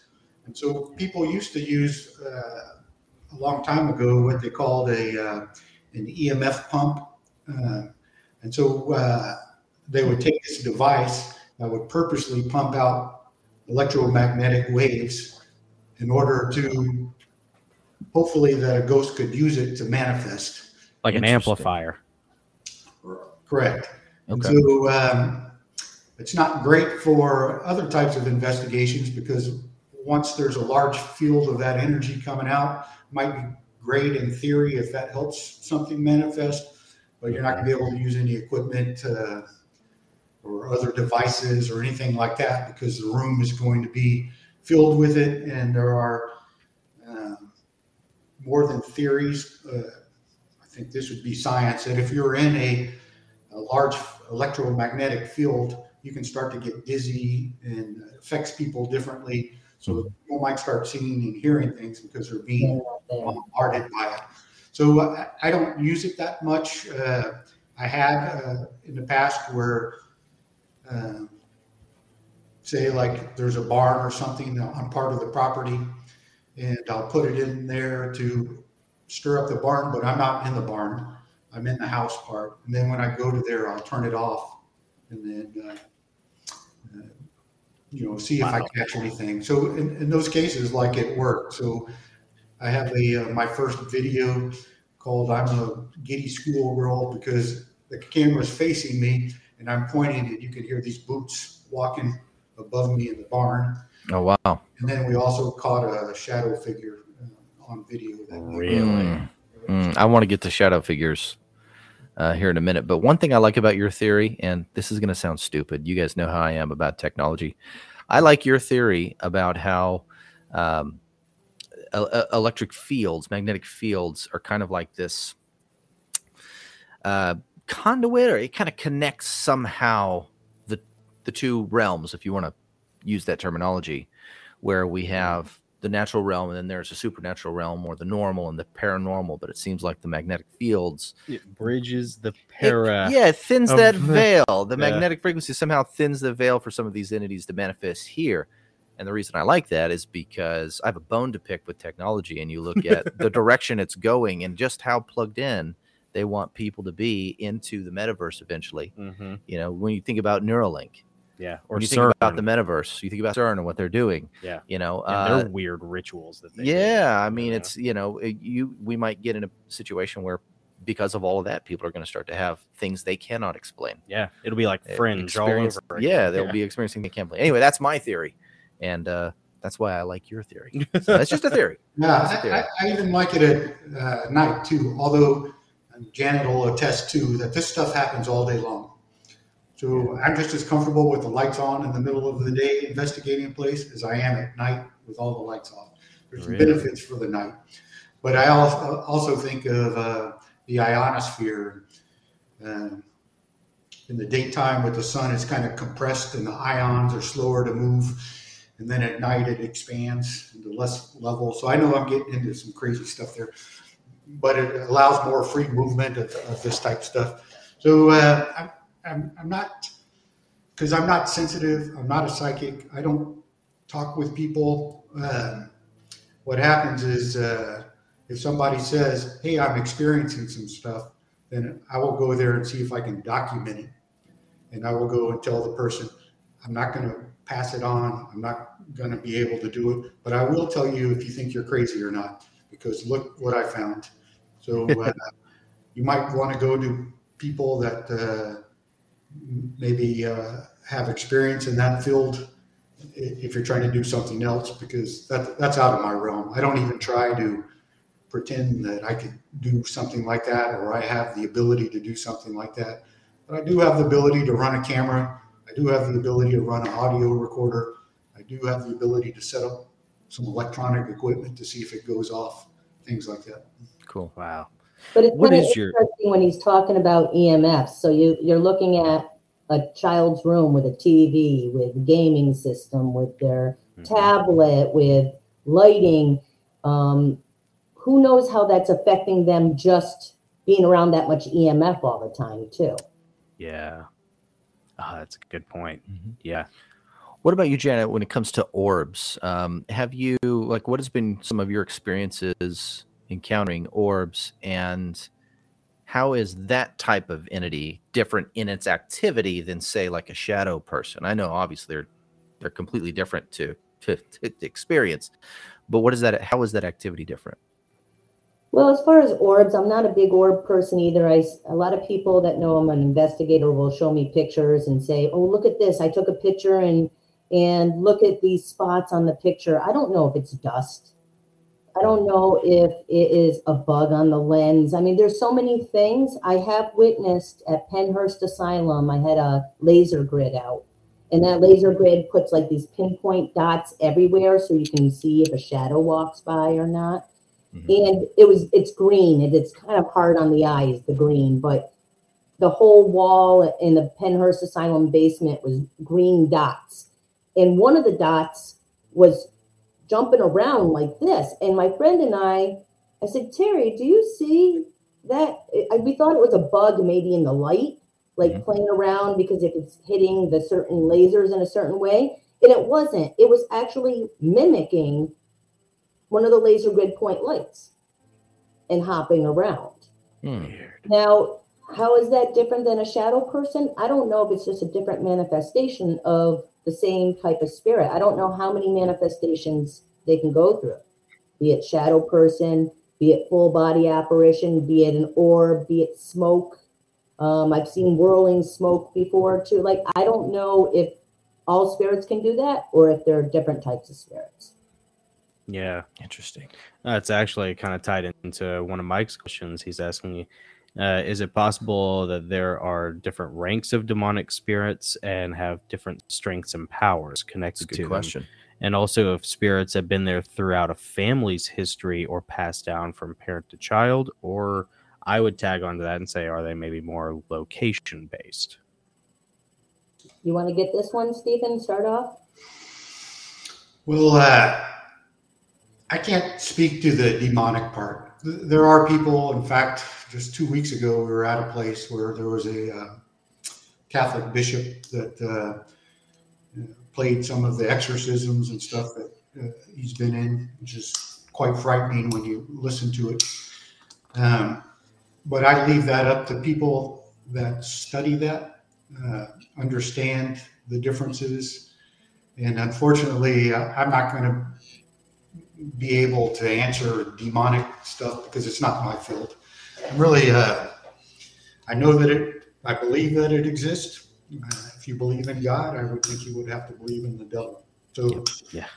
Speaker 5: And so people used to use uh, a long time ago what they called a uh, an EMF pump, uh, and so uh, they would take this device that would purposely pump out electromagnetic waves in order to hopefully that a ghost could use it to manifest.
Speaker 4: Like an amplifier.
Speaker 5: Correct.
Speaker 1: Okay.
Speaker 5: so um, it's not great for other types of investigations because once there's a large field of that energy coming out, might be great in theory if that helps something manifest, but you're not going to be able to use any equipment uh, or other devices or anything like that because the room is going to be filled with it, and there are um, more than theories. Uh, I think this would be science that if you're in a a large electromagnetic field, you can start to get dizzy and affects people differently. So people might start seeing and hearing things because they're being
Speaker 2: There.
Speaker 5: bombarded by it. So uh, I don't use it that much. Uh, I have uh, in the past where, um, say, like there's a barn or something on part of the property, and I'll put it in there to stir up the barn, but I'm not in the barn. I'm in the house part. And then when I go to there, I'll turn it off and then, uh, uh, you know, see if I catch anything. So in, in those cases, like it worked. So I have a, uh, my first video called I'm a giddy schoolgirl because the camera's facing me and I'm pointing and you can hear these boots walking above me in the barn.
Speaker 1: Oh wow.
Speaker 5: And then we also caught a shadow figure on video. That
Speaker 4: Really?
Speaker 1: Mm. Mm, I want to get to shadow figures uh, here in a minute. But one thing I like about your theory, and this is going to sound stupid, you guys know how I am about technology. I like your theory about how um, electric fields, magnetic fields, are kind of like this uh, conduit, or it kind of connects somehow the the two realms, if you want to use that terminology, where we have the natural realm and then there's a supernatural realm or the normal and the paranormal but it seems like the magnetic fields
Speaker 4: It bridges the
Speaker 1: it-
Speaker 4: para.
Speaker 1: yeah it thins that
Speaker 4: the-
Speaker 1: veil the
Speaker 4: Yeah.
Speaker 1: magnetic frequency somehow thins the veil for some of these entities to manifest here and the reason i like that is because i have a bone to pick with technology and you look at the direction it's going and just how plugged in they want people to be into the metaverse eventually
Speaker 4: Mhm.
Speaker 1: you know when you think about neuralink
Speaker 4: Yeah. Or
Speaker 1: when you think about the metaverse you think about CERN and what they're doing
Speaker 4: Yeah.
Speaker 1: you know
Speaker 4: and
Speaker 1: uh,
Speaker 4: their weird rituals that they do.
Speaker 1: yeah, I mean,
Speaker 4: Yeah.
Speaker 1: it's you know, it- you we might get in a situation where because of all of that, people are going to start to have things they cannot explain.
Speaker 4: Yeah. It'll be like
Speaker 1: Uh,
Speaker 4: fringe all over. again.
Speaker 1: Yeah, they'll be experiencing they can't explain. Anyway, that's my theory, and uh, that's why I like your theory. So that's just a theory.
Speaker 5: Yeah,
Speaker 1: a theory.
Speaker 5: I, I, I even like it at uh, night too. Although um, Janet will attest too that this stuff happens all day long. So I'm just as comfortable with the lights on in the middle of the day investigating a place as I am at night with all the lights off. There's
Speaker 4: Really?
Speaker 5: benefits for the night, but I also think of uh, the ionosphere. Um, in the daytime, with the sun, it's kind of compressed and the ions are slower to move and then at night it expands into less level. So I know I'm getting into some crazy stuff there, but it allows more free movement of, of this type of stuff. So uh, I'm, I'm, not, because I'm not sensitive, I'm not a psychic, I don't talk with people. Um, what happens is uh, if somebody says, Hey, I'm experiencing some stuff, then I will go there and see if I can document it. And I will go and tell the person, I'm not going to pass it on. I'm not going to be able to do it, but I will tell you if you think you're crazy or not, because look what I found. So uh, you might want to go to people that uh, maybe uh, have experience in that field if you're trying to do something else, because that, that's out of my realm. I don't even try to pretend that I could do something like that or I have the ability to do something like that. But I do have the ability to run a camera I do have the ability to run an audio recorder. I do have the ability to set up some electronic equipment to see if it goes off, things like that.
Speaker 1: Cool.
Speaker 4: Wow.
Speaker 2: But it's
Speaker 4: What
Speaker 2: kind of
Speaker 4: is your-
Speaker 2: when he's talking about EMFs. So you you're looking at a child's room with a TV, with gaming system, with their
Speaker 4: Mhm.
Speaker 2: tablet, with lighting. Um, who knows how that's affecting them just being around that much EMF all the time, too.
Speaker 4: Yeah. Ah, that's a good point.
Speaker 1: Mhm.
Speaker 4: Yeah.
Speaker 1: What about you, Janet? When it comes to orbs, um, have you like what has been some of your experiences encountering orbs, and how is that type of entity different in its activity than, say, like a shadow person? I know obviously they're they're completely different to to, to, experience, but what is that? How is that activity different?
Speaker 2: Well, as far as orbs, I'm not a big orb person either. i a lot of people that know I'm an investigator will show me pictures and say, "Oh, look at this! I took a picture and and look at these spots on the picture." I don't know if it's dust. I don't know if it is a bug on the lens. I mean, there's so many things. I have witnessed at Pennhurst Asylum. I had a laser grid out, and that laser grid puts like these pinpoint dots everywhere, so you can see if a shadow walks by or not mm-hmm. and it was it's green and it's kind of hard on the eyes the green but the whole wall in the pennhurst asylum basement was green dots and one of the dots was jumping around like this and my friend and i i said terry do you see that I, we thought it was a bug maybe in the light like
Speaker 1: Mhm.
Speaker 2: playing around because if it's hitting the certain lasers in a certain way and it wasn't it was actually mimicking one of the laser grid point lights and hopping around.
Speaker 1: Hmm.
Speaker 2: Now, how is that different than a shadow person? I don't know if it's just a different manifestation of the same type of spirit. I don't know how many manifestations they can go through, be it shadow person, be it full body apparition, be it an orb, be it smoke. Um, I've seen whirling smoke before too. Like, I don't know if all spirits can do that or if there are different types of spirits.
Speaker 4: Yeah.
Speaker 1: Interesting.
Speaker 4: That's actually kind of tied into one of Mike's questions. He's asking me, uh, is it possible that there are different ranks of demonic spirits and have different strengths and powers connected
Speaker 1: good
Speaker 4: to them?
Speaker 1: question.
Speaker 4: And also, if spirits have been there throughout a family's history or passed down from parent to child, or I would tag onto that and say, are they maybe more location based?
Speaker 2: You want to get this one, Stephen? Start off.
Speaker 5: Well, uh, I can't speak to the demonic part. There are people, in fact, just two weeks ago, we were at a place where there was a uh, Catholic bishop that uh, played some of the exorcisms and stuff that uh, he's been in, which is quite frightening when you listen to it. Um, but I leave that up to people that study that, uh, understand the differences. And unfortunately, uh, I'm not going to be able to answer demonic stuff because it's not my field. I'm really, uh, I know that it, I believe that it exists. Uh, if you believe in God, I would think you would have to believe in the devil. So,
Speaker 4: Yeah.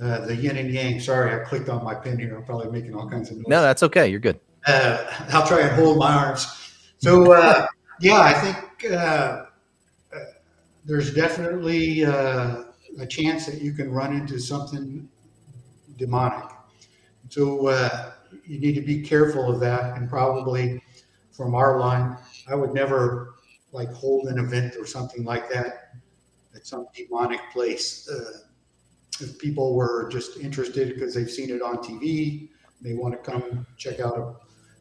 Speaker 5: Uh, the yin and yang. Sorry, I clicked on my pen here. I'm probably making all kinds of noise
Speaker 1: No, that's okay. You're good.
Speaker 5: uh, I'll try and hold my arms. So uh, yeah, I think uh, uh, there's definitely uh, a chance that you can run into something demonic. So uh, you need to be careful of that, and probably from our line, I would never like hold an event or something like that at some demonic place. Uh, if people were just interested because they've seen it on TV, they want to come check out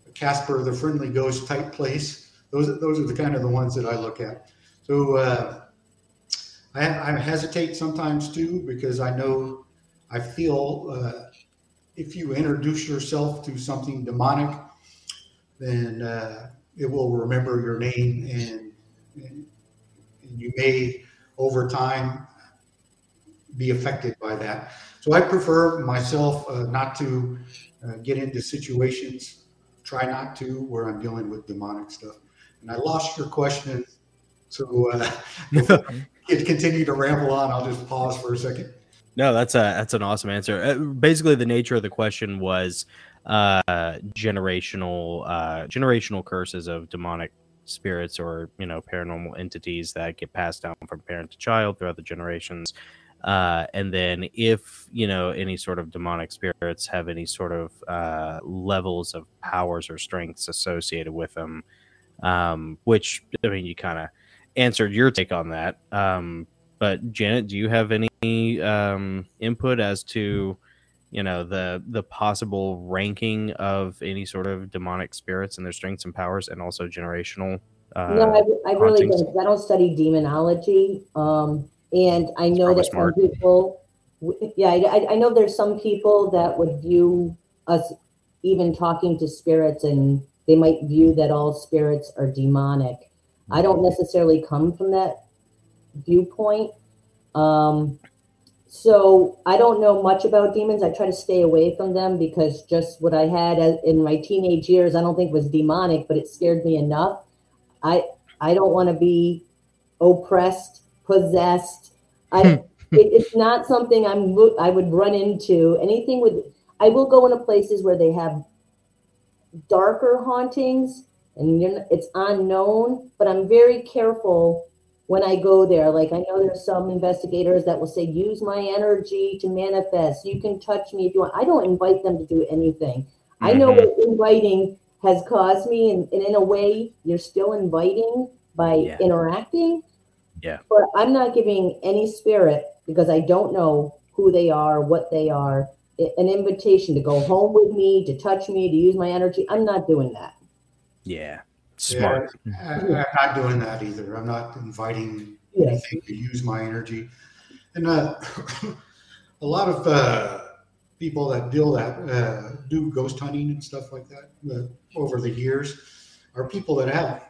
Speaker 5: a Casper the Friendly Ghost type place. Those those are the kind of the ones that I look at. So uh, I, I hesitate sometimes too because I know I feel uh, if you introduce yourself to something demonic, then uh, it will remember your name and, and you may over time be affected by that. So I prefer myself uh, not to uh, get into situations try not to where I'm dealing with demonic stuff. And I lost your question. So uh, it continue to ramble on. I'll just pause for a second.
Speaker 4: No, that's a that's an awesome answer. Uh, basically, the nature of the question was uh, generational uh, generational curses of demonic spirits or you know paranormal entities that get passed down from parent to child throughout the generations. Uh, and then if you know any sort of demonic spirits have any sort of uh, levels of powers or strengths associated with them, um, which I mean you kind of answered your take on that. Um, but Janet, do you have any um, input as to you know the the possible ranking of any sort of demonic spirits and their strengths and powers, and also generational? Uh,
Speaker 2: no, I, I really don't I don't study demonology, um, and I know that
Speaker 4: smart.
Speaker 2: some people. Yeah, I, I- I know there's some people that would view us even talking to spirits, and they might view that all spirits are demonic. I don't necessarily come from that viewpoint. Um, so I don't know much about demons. I try to stay away from them because just what I had in my teenage years, I don't think was demonic, but it scared me enough. I I don't want to be oppressed, possessed. I it, it's not something I'm I would run into. Anything with I will go into places where they have darker hauntings and it's unknown, but I'm very careful when I go there. Like I know there's some investigators that will say, use my energy to manifest. You can touch me if you want. I don't invite them to do anything. I know
Speaker 4: Mhm.
Speaker 2: what inviting has caused me, and, and in a way, you're still inviting by
Speaker 4: Yeah.
Speaker 2: interacting.
Speaker 4: Yeah.
Speaker 2: But I'm not giving any spirit because I don't know who they are, what they are. An invitation to go home with me, to touch me, to use my energy. I'm not doing that.
Speaker 4: Yeah. Smart.
Speaker 5: I, I'm not doing that either. I'm not inviting
Speaker 2: Yeah.
Speaker 5: anything to use my energy. And uh, a lot of uh, people that deal that uh, do ghost hunting and stuff like that uh, over the years are people that have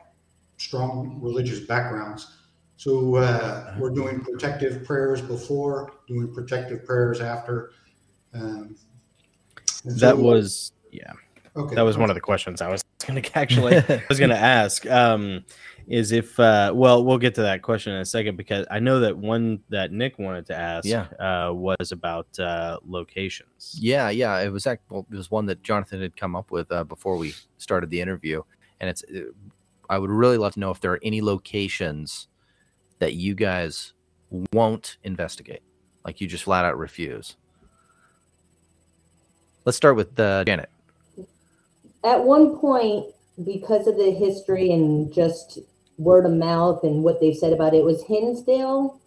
Speaker 5: strong religious backgrounds. So uh, we're doing protective prayers before, doing protective prayers after. Um, and
Speaker 4: That
Speaker 5: so-
Speaker 4: was yeah.
Speaker 5: okay.
Speaker 4: That was one of the questions I was going to actually I was going to ask. Um, is if uh, well, we'll get to that question in a second because I know that one that Nick wanted to ask
Speaker 1: Yeah.
Speaker 4: uh, was about uh, locations.
Speaker 1: Yeah, yeah. It was act- well, it was one that Jonathan had come up with uh, before we started the interview, and it's. uh, I would really love to know if there are any locations that you guys won't investigate, like you just flat out refuse. Let's start with uh, Janet.
Speaker 2: At one point, because of the history and just word of mouth and what they've said about it, it was Hinsdale,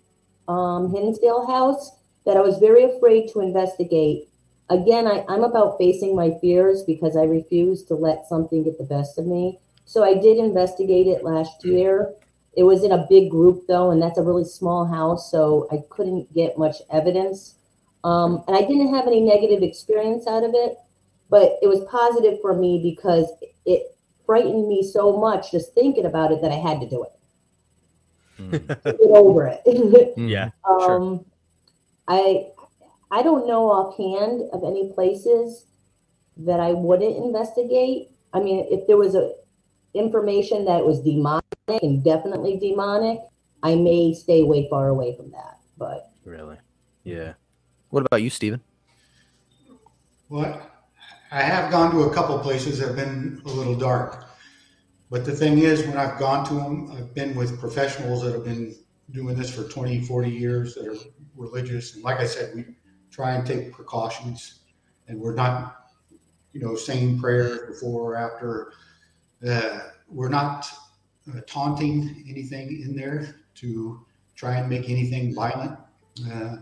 Speaker 2: um, Hinsdale House, that I was very afraid to investigate. Again, I, I'm about facing my fears because I refuse to let something get the best of me. So I did investigate it last year. It was in a big group though, and that's a really small house, so I couldn't get much evidence. Um, and I didn't have any negative experience out of it but it was positive for me because it frightened me so much just thinking about it that I had to do it.
Speaker 1: Mm,
Speaker 2: Get over it.
Speaker 4: Yeah.
Speaker 1: Sure.
Speaker 2: um, I I don't know offhand of any places that I wouldn't investigate. I mean, if there was a information that was demonic and definitely demonic, I may stay way far away from that. But
Speaker 4: Really? Yeah.
Speaker 1: What about you, Stephen?
Speaker 5: Well, I have gone to a couple places that have been a little dark. But the thing is, when I've gone to them, I've been with professionals that have been doing this for 20, 40 years that are religious. And like I said, we try and take precautions and we're not, you know, saying prayers before or after. Uh, we're not uh, taunting anything in there to try and make anything violent. Uh,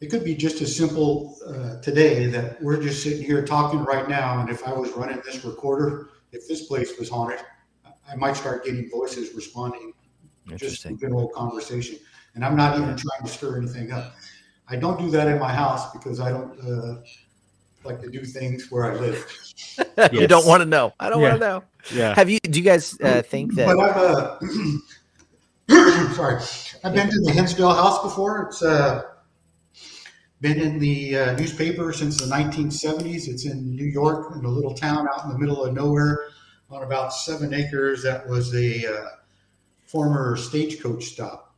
Speaker 5: it could be just as simple uh, today that we're just sitting here talking right now, and if I was running this recorder, if this place was haunted, I might start getting voices responding just to
Speaker 1: Interesting.
Speaker 5: general conversation. And I'm not even trying to stir anything up. I don't do that in my house because I don't uh, like to do things where I live.
Speaker 1: you don't want to know. I don't want to know.
Speaker 4: Yeah.
Speaker 1: Have you? Do you guys uh, think that?
Speaker 5: But I've uh, sorry, I've been to the Hinsdale House before. It's uh, been in the uh, newspaper since the 1970s. It's in New York, in a little town out in the middle of nowhere, on about seven acres. That was a uh, former stagecoach stop,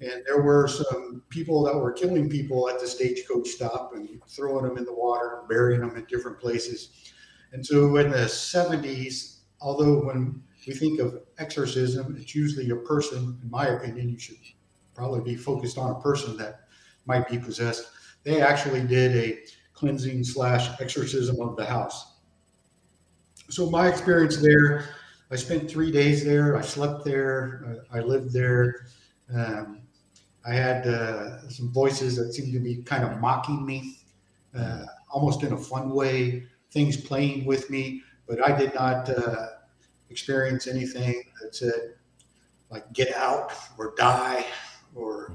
Speaker 5: and there were some people that were killing people at the stagecoach stop and throwing them in the water and burying them in different places. And so in the 70s, although when we think of exorcism, it's usually a person, in my opinion, you should probably be focused on a person that might be possessed. They actually did a cleansing slash exorcism of the house. So my experience there, I spent three days there. I slept there. uh, I lived there. Um, I had uh, some voices that seemed to be kind of mocking me, uh, almost in a fun way. Things playing with me, but I did not uh, experience anything that said like "get out" or "die" or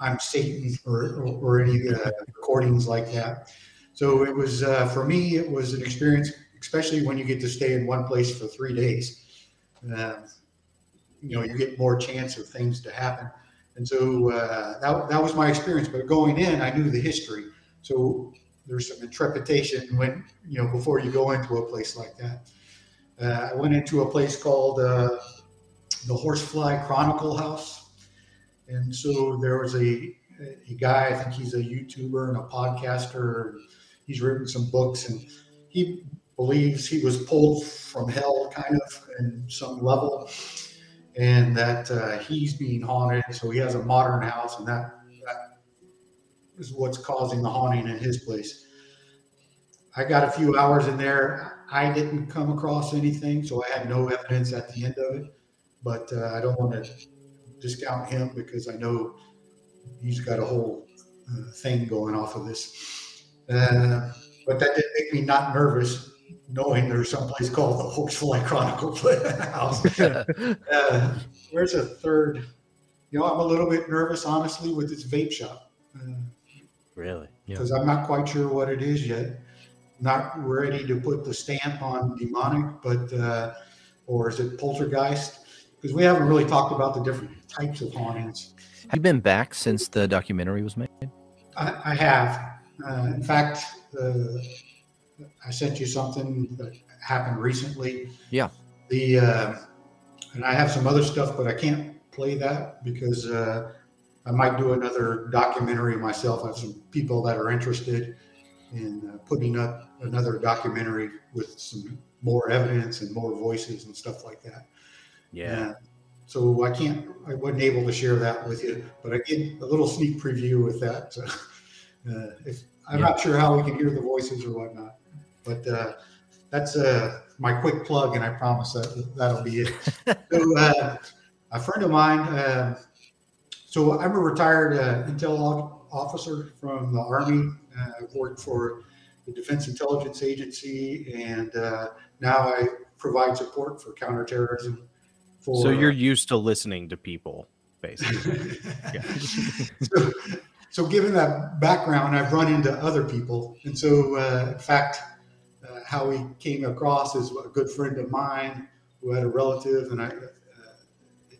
Speaker 5: "I'm Satan" or or, any recordings like that. So it was uh, for me. It was an experience, especially when you get to stay in one place for three days. Uh, you know, you get more chance of things to happen. And so uh, that, that was my experience. But going in, I knew the history. So there's some trepidation when, you know, before you go into a place like that. Uh, I went into a place called uh, the Horsefly Chronicle House. And so there was a, a guy, I think he's a YouTuber and a podcaster. He's written some books and he believes he was pulled from hell kind of in some level and that uh, he's being haunted. So he has a modern house, and that that is what's causing the haunting in his place. I got a few hours in there. I didn't come across anything, so I had no evidence at the end of it. But uh, I don't want to discount him because I know he's got a whole uh, thing going off of this. Uh, but that didn't make me not nervous knowing there's some place called the Horsefly Chronicle House. uh, where's a third? You know, I'm a little bit nervous, honestly, with this vape shop. Uh,
Speaker 1: really?
Speaker 5: Because yeah. I'm not quite sure what it is yet. Not ready to put the stamp on demonic, but uh, or is it poltergeist? Because we haven't really talked about the different types of hauntings.
Speaker 1: Have you been back since the documentary was made?
Speaker 5: I, I have. Uh, in fact, I sent you something that happened recently.
Speaker 1: Yeah.
Speaker 5: The uh, and I have some other stuff, but I can't play that because uh, I might do another documentary myself. I have some people that are interested in uh, putting up another documentary with some more evidence and more voices and stuff like that.
Speaker 1: Yeah.
Speaker 5: So I can't, I wasn't able to share that with you, but I get a little sneak preview with that. So, uh, if I'm yeah. not sure how we can hear the voices or whatnot. But uh, that's uh, my quick plug, and I promise that that'll be it. so, uh, a friend of mine, uh, so I'm a retired uh, intel officer from the Army. Uh, I've worked for the Defense Intelligence Agency, and uh, now I provide support for counterterrorism.
Speaker 4: For, so you're used to listening to people, basically.
Speaker 5: so, so, given that background, I've run into other people, and so in fact how we came across is a good friend of mine who had a relative, and I, uh,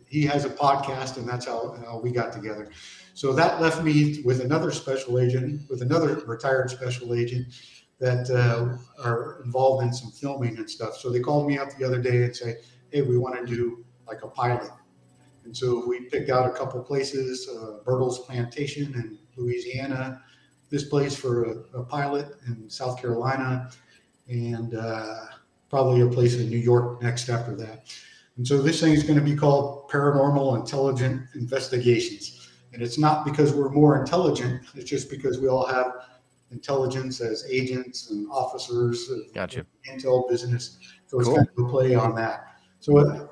Speaker 5: he has a podcast, and that's how, how we got together. So that left me with another special agent, with another retired special agent that uh, are involved in some filming and stuff. So they called me up the other day and say, "Hey, we want to do like a pilot." And so we picked out a couple places, uh, Myrtles Plantation in Louisiana, this place for a, a pilot in South Carolina, and uh, probably a place in New York next after that. And so this thing is going to be called Paranormal Intelligent Investigations. And it's not because we're more intelligent, it's just because we all have intelligence as agents and officers of
Speaker 1: gotcha.
Speaker 5: intel business. So it's cool. kind of a play on that. So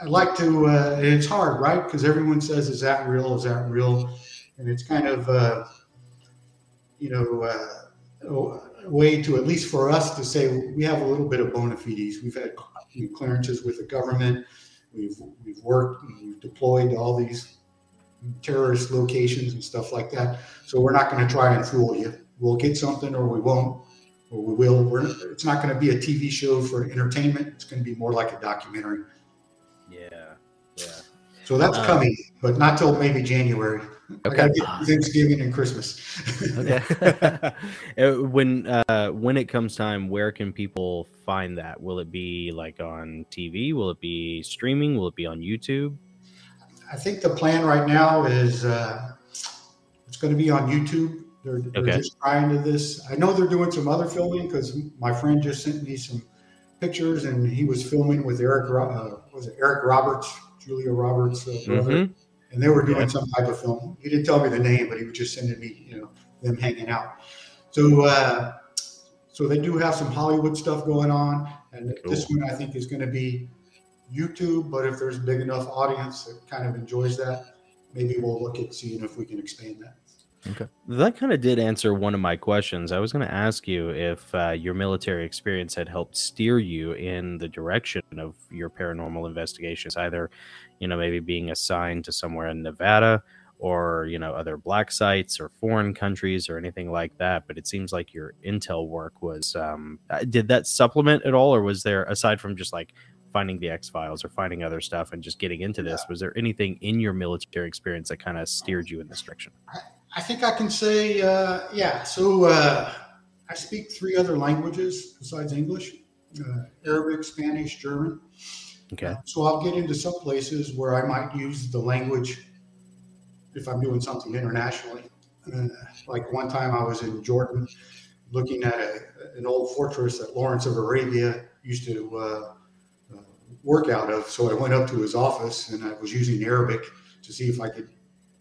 Speaker 5: I'd like to, uh, it's hard, right? Because everyone says, is that real? Is that real? And it's kind of, uh, you know, uh, oh, way to at least for us to say we have a little bit of bona fides. We've had clearances with the government. We've we've worked we've deployed to all these terrorist locations and stuff like that. So we're not going to try and fool you. We'll get something or we won't, or we will. We're, it's not going to be a TV show for entertainment. It's going to be more like a documentary. So that's um, coming, but not till maybe January. Okay. Thanksgiving and Christmas.
Speaker 4: okay. Uh, when uh, when it comes time, where can people find that? Will it be like on TV? Will it be streaming? Will it be on YouTube?
Speaker 5: I think the plan right now is uh, it's going to be on YouTube. They're, they're okay. just trying to this. I know they're doing some other filming because my friend just sent me some pictures, and he was filming with Eric. Uh, was it Eric Roberts, Julia Roberts' uh. Mm-hmm and they were doing yeah. some type of film. He didn't tell me the name, but he was just sending me, you know, them hanging out. So, uh, so they do have some Hollywood stuff going on, and cool. this one I think is going to be YouTube. But if there's a big enough audience that kind of enjoys that, maybe we'll look at seeing if we can expand that.
Speaker 4: Okay. That kind of did answer one of my questions. I was going to ask you if uh, your military experience had helped steer you in the direction of your paranormal investigations, either, you know, maybe being assigned to somewhere in Nevada or, you know, other black sites or foreign countries or anything like that. But it seems like your intel work was, um, uh, did that supplement at all? Or was there, aside from just like finding the X Files or finding other stuff and just getting into this. Was there anything in your military experience that kind of steered you in this direction?
Speaker 5: I think I can say, uh, yeah. So uh, I speak three other languages besides English uh, Arabic, Spanish, German.
Speaker 4: Okay.
Speaker 5: So I'll get into some places where I might use the language if I'm doing something internationally. Uh, like one time I was in Jordan looking at a, an old fortress that Lawrence of Arabia used to uh, uh, work out of. So I went up to his office and I was using Arabic to see if I could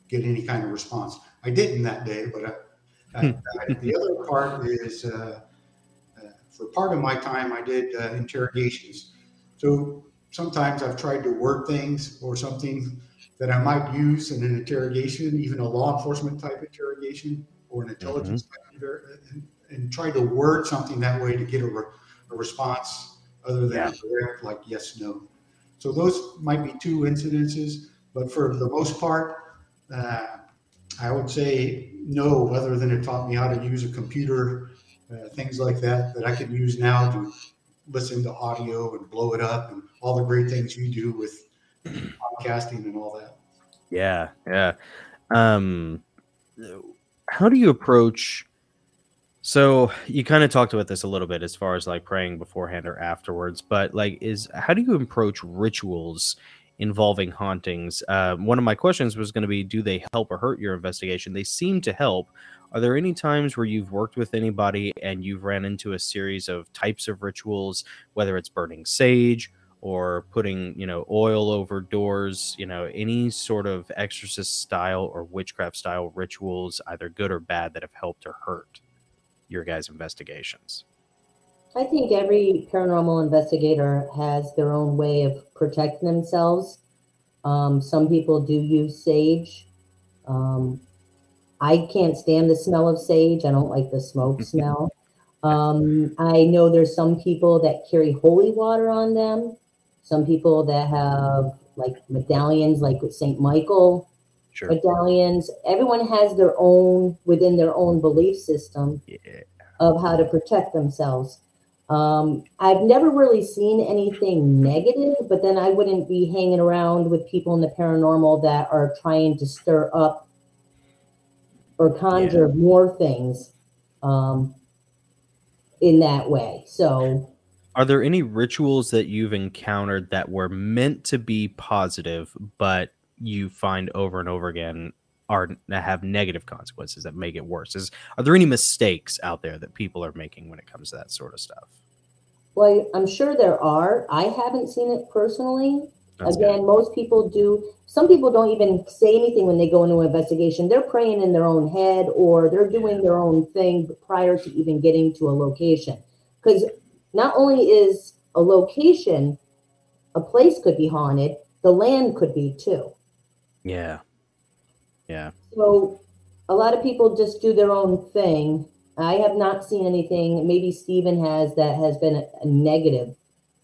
Speaker 5: get any kind of response. I didn't that day, but I, I, I, the other part is uh, uh, for part of my time I did uh, interrogations. So sometimes I've tried to word things or something that I might use in an interrogation, even a law enforcement type interrogation or an intelligence mm-hmm. type, and, and, try to word something that way to get a, re, a response other than yeah. direct, like yes, no. So those might be two incidences, but for the most part, uh, I would say no, other than it taught me how to use a computer, uh, things like that, that I can use now to listen to audio and blow it up and all the great things you do with podcasting and all that.
Speaker 4: Yeah, yeah. Um, how do you approach? So you kind of talked about this a little bit as far as like praying beforehand or afterwards, but like, is how do you approach rituals involving hauntings? Uh, one of my questions was going to be, do they help or hurt your investigation? They seem to help. Are there any times where you've worked with anybody and you've ran into a series of types of rituals, whether it's burning sage or putting you know oil over doors you know any sort of exorcist style or witchcraft style rituals either good or bad that have helped or hurt your guys investigations
Speaker 2: i think every paranormal investigator has their own way of protecting themselves um, some people do use sage um, i can't stand the smell of sage i don't like the smoke smell um, i know there's some people that carry holy water on them some people that have like medallions, like with St. Michael sure. medallions. Everyone has their own within their own belief system yeah. of how to protect themselves. Um, I've never really seen anything negative, but then I wouldn't be hanging around with people in the paranormal that are trying to stir up or conjure yeah. more things um, in that way. So
Speaker 4: are there any rituals that you've encountered that were meant to be positive, but you find over and over again are have negative consequences that make it worse? Is are there any mistakes out there that people are making when it comes to that sort of stuff?
Speaker 2: Well, I'm sure there are. I haven't seen it personally. That's Again, good. most people do. Some people don't even say anything when they go into an investigation. They're praying in their own head or they're doing their own thing prior to even getting to a location. Because not only is a location, a place could be haunted, the land could be too.
Speaker 4: Yeah. Yeah.
Speaker 2: So a lot of people just do their own thing. I have not seen anything, maybe Stephen has, that has been a, a negative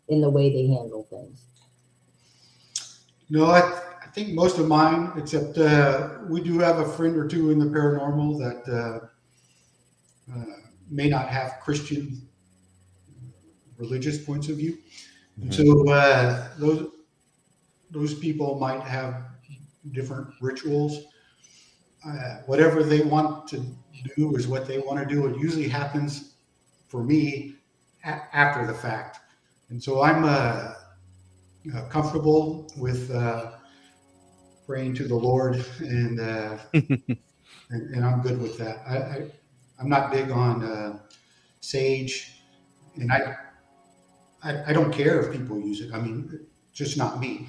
Speaker 2: in the way they handle things.
Speaker 5: No, I, I think most of mine, except uh, we do have a friend or two in the paranormal that uh, uh, may not have Christian religious points of view. Mm-hmm. So uh, those those people might have different rituals. Uh, whatever they want to do is what they want to do. It usually happens for me a- after the fact, and so I'm uh, uh comfortable with uh, praying to the Lord, and, uh, and, and I'm good with that. I, I am not big on sage, and I I, I, don't care if people use it. I mean, just not me.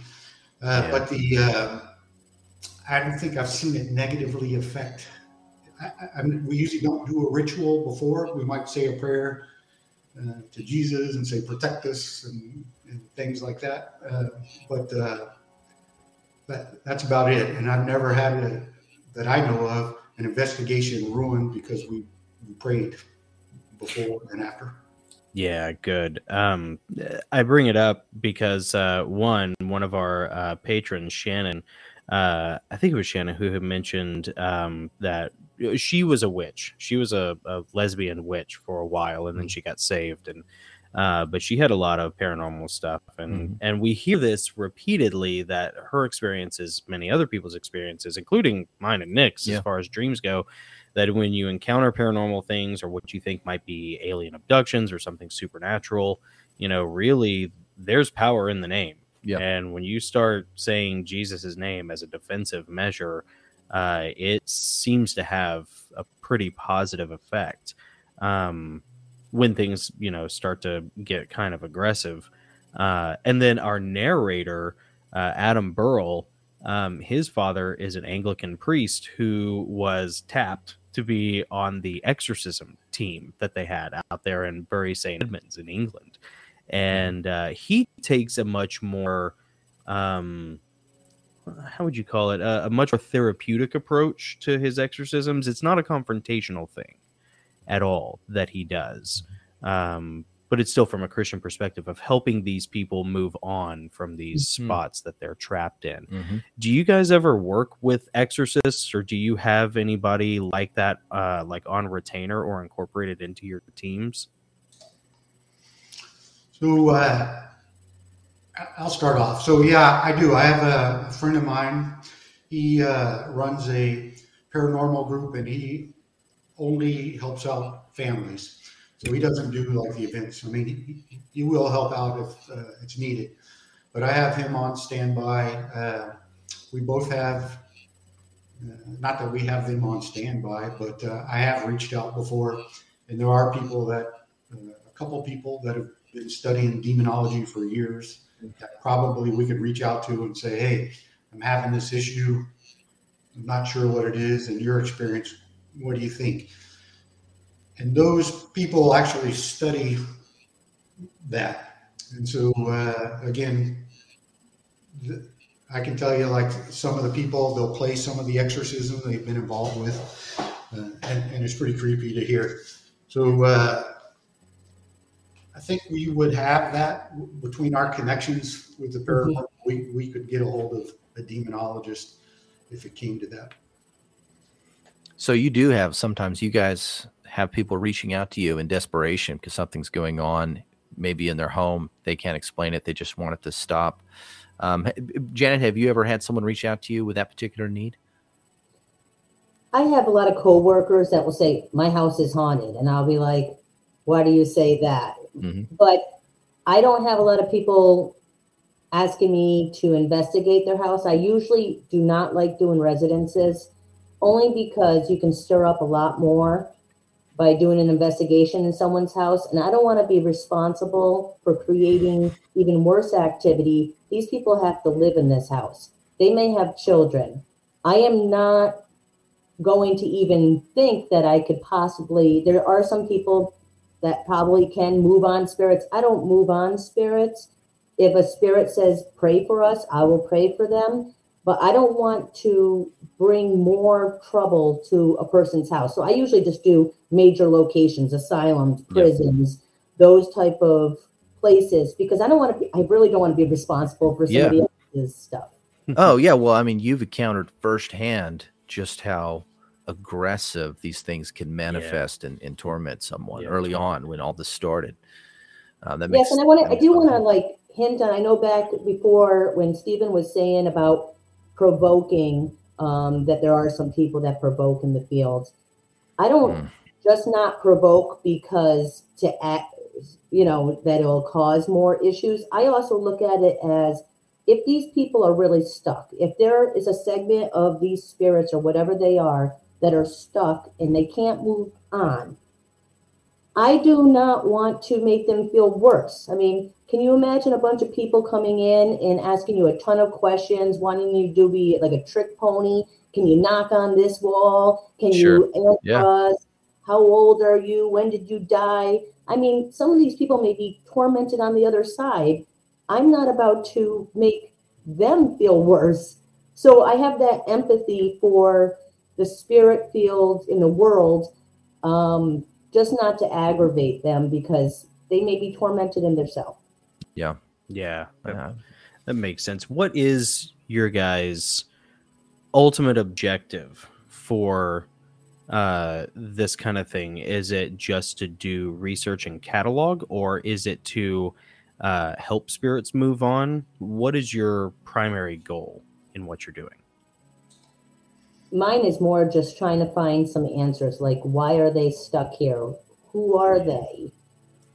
Speaker 5: Uh, yeah. But the uh, I don't think I've seen it negatively affect. I, I mean, we usually don't do a ritual before. We might say a prayer uh, to Jesus and say, "Protect us," and, and things like that. Uh, but uh, that, that's about it. And I've never had a, that I know of an investigation ruined because we, we prayed before and after.
Speaker 4: Yeah, good. Um, I bring it up because uh, one, one of our uh, patrons, Shannon, uh, I think it was Shannon who had mentioned um, that she was a witch. She was a, a, lesbian witch for a while, and then mm. she got saved. And Uh, but she had a lot of paranormal stuff, and
Speaker 1: Mhm.
Speaker 4: and we hear this repeatedly that her experiences, many other people's experiences, including mine and Nick's,
Speaker 1: Yeah.
Speaker 4: as far as dreams go, that when you encounter paranormal things or what you think might be alien abductions or something supernatural, you know, really there's power in the name.
Speaker 1: Yeah.
Speaker 4: And when you start saying Jesus' name as a defensive measure, uh, it seems to have a pretty positive effect. Um, when things, you know, start to get kind of aggressive. Uh, and then our narrator, uh, Adam Burrell, um, his father is an Anglican priest who was tapped to be on the exorcism team that they had out there in Bury St. Edmunds in England. And uh, he takes a much more, um, how would you call it? A, a much more therapeutic approach to his exorcisms. It's not a confrontational thing at all that he does. Um, but it's still from a Christian perspective of helping these people move on from these
Speaker 1: Mhm.
Speaker 4: spots that they're trapped in.
Speaker 1: Mm-hmm.
Speaker 4: Do you guys ever work with exorcists or do you have anybody like that, uh, like on retainer or incorporated into your teams?
Speaker 5: So uh, I'll start off. So yeah, I do. I have a, a friend of mine. He uh, runs a paranormal group, and he only helps out families. So he doesn't do like the events. I mean, he, he will help out if uh, it's needed. But I have him on standby. Uh, we both have. Uh, not that we have them on standby, but uh, I have reached out before, and there are people that, a couple people that have been studying demonology for years that probably we could reach out to and say, hey, I'm having this issue. I'm not sure what it is. In your experience, what do you think? And those people actually study that. And so, uh, again, th- I can tell you, like some of the people, they'll play some of the exorcism they've been involved with, uh, and, and it's pretty creepy to hear. So, uh, think we would have that between our connections with the paranormal. We, we could get a hold of a demonologist if it came to that.
Speaker 1: So you do have sometimes you guys have people reaching out to you in desperation because something's going on, maybe in their home. They can't explain it. They just want it to stop. Um, Janet, have you ever had someone reach out to you with that particular need?
Speaker 2: I have a lot of coworkers that will say, My house is haunted. And I'll be like, Why do you say that?
Speaker 1: Mhm.
Speaker 2: But I don't have a lot of people asking me to investigate their house. I usually do not like doing residences only because you can stir up a lot more by doing an investigation in someone's house. And I don't want to be responsible for creating even worse activity. These people have to live in this house, they may have children. I am not going to even think that I could possibly. There are some people that probably can move on spirits. I don't move on spirits. If a spirit says pray for us, I will pray for them. But I don't want to bring more trouble to a person's house. So I usually just do major locations, asylums,
Speaker 1: Yeah.
Speaker 2: prisons, those type of places because I don't want to be I really don't want to be responsible for
Speaker 1: Yeah.
Speaker 2: somebody else's stuff.
Speaker 1: oh yeah, well, I mean, you've encountered firsthand just how aggressive these things can manifest and, and torment someone
Speaker 4: Yeah,
Speaker 1: early on when all this started. Uh, that makes
Speaker 2: Yes, and I want to. I do want to like hint on. I know back before when Stephen was saying about provoking, um, that there are some people that provoke in the field. I don't
Speaker 1: Mm.
Speaker 2: just not provoke because to act, you know, that it'll cause more issues. I also look at it as if these people are really stuck. If there is a segment of these spirits or whatever they are that are stuck and they can't move on, I do not want to make them feel worse. I mean, can you imagine a bunch of people coming in and asking you a ton of questions, wanting you to be like a trick pony? Can you knock on this wall? Can
Speaker 1: Sure.
Speaker 2: you answer
Speaker 1: Yeah.
Speaker 2: us? How old are you? When did you die? I mean, some of these people may be tormented on the other side. I'm not about to make them feel worse. So I have that empathy for the spirit field in the world. Um, just not to aggravate them because they may be tormented in their themselves.
Speaker 4: Yeah, that,
Speaker 1: Yeah.
Speaker 4: that makes sense. What is your guys' ultimate objective for uh, this kind of thing? Is it just to do research and catalog, or is it to uh, help spirits move on? What is your primary goal in what you're doing?
Speaker 2: Mine is more just trying to find some answers, like why are they stuck here? Who are they?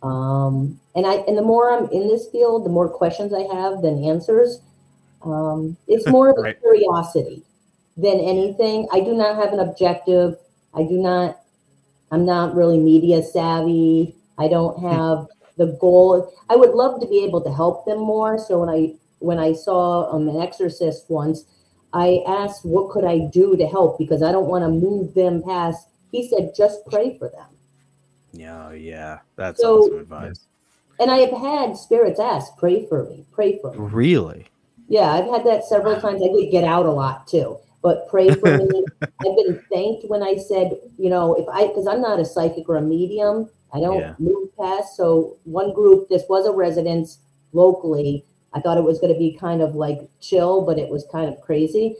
Speaker 2: Um, and I and the more I'm in this field, the more questions I have than answers. Um, it's more of a
Speaker 4: Right.
Speaker 2: curiosity than anything. I do not have an objective. I do not. I'm not really media savvy. I don't have the goal. I would love to be able to help them more. So when I when I saw um, an exorcist once, I asked what could I do to help because I don't want to move them past. He said just pray for them.
Speaker 4: Yeah, yeah, that's
Speaker 2: So-
Speaker 4: awesome advice.
Speaker 2: And I have had spirits ask, pray for me, pray for me.
Speaker 4: Really?
Speaker 2: Yeah, I've had that several times. I did get out a lot too, but pray for me. I've been thanked when I said, you know, if I, because I'm not a psychic or a medium, I don't
Speaker 4: Yeah.
Speaker 2: move past. So one group, this was a residence locally. I thought it was going to be kind of like chill, but it was kind of crazy.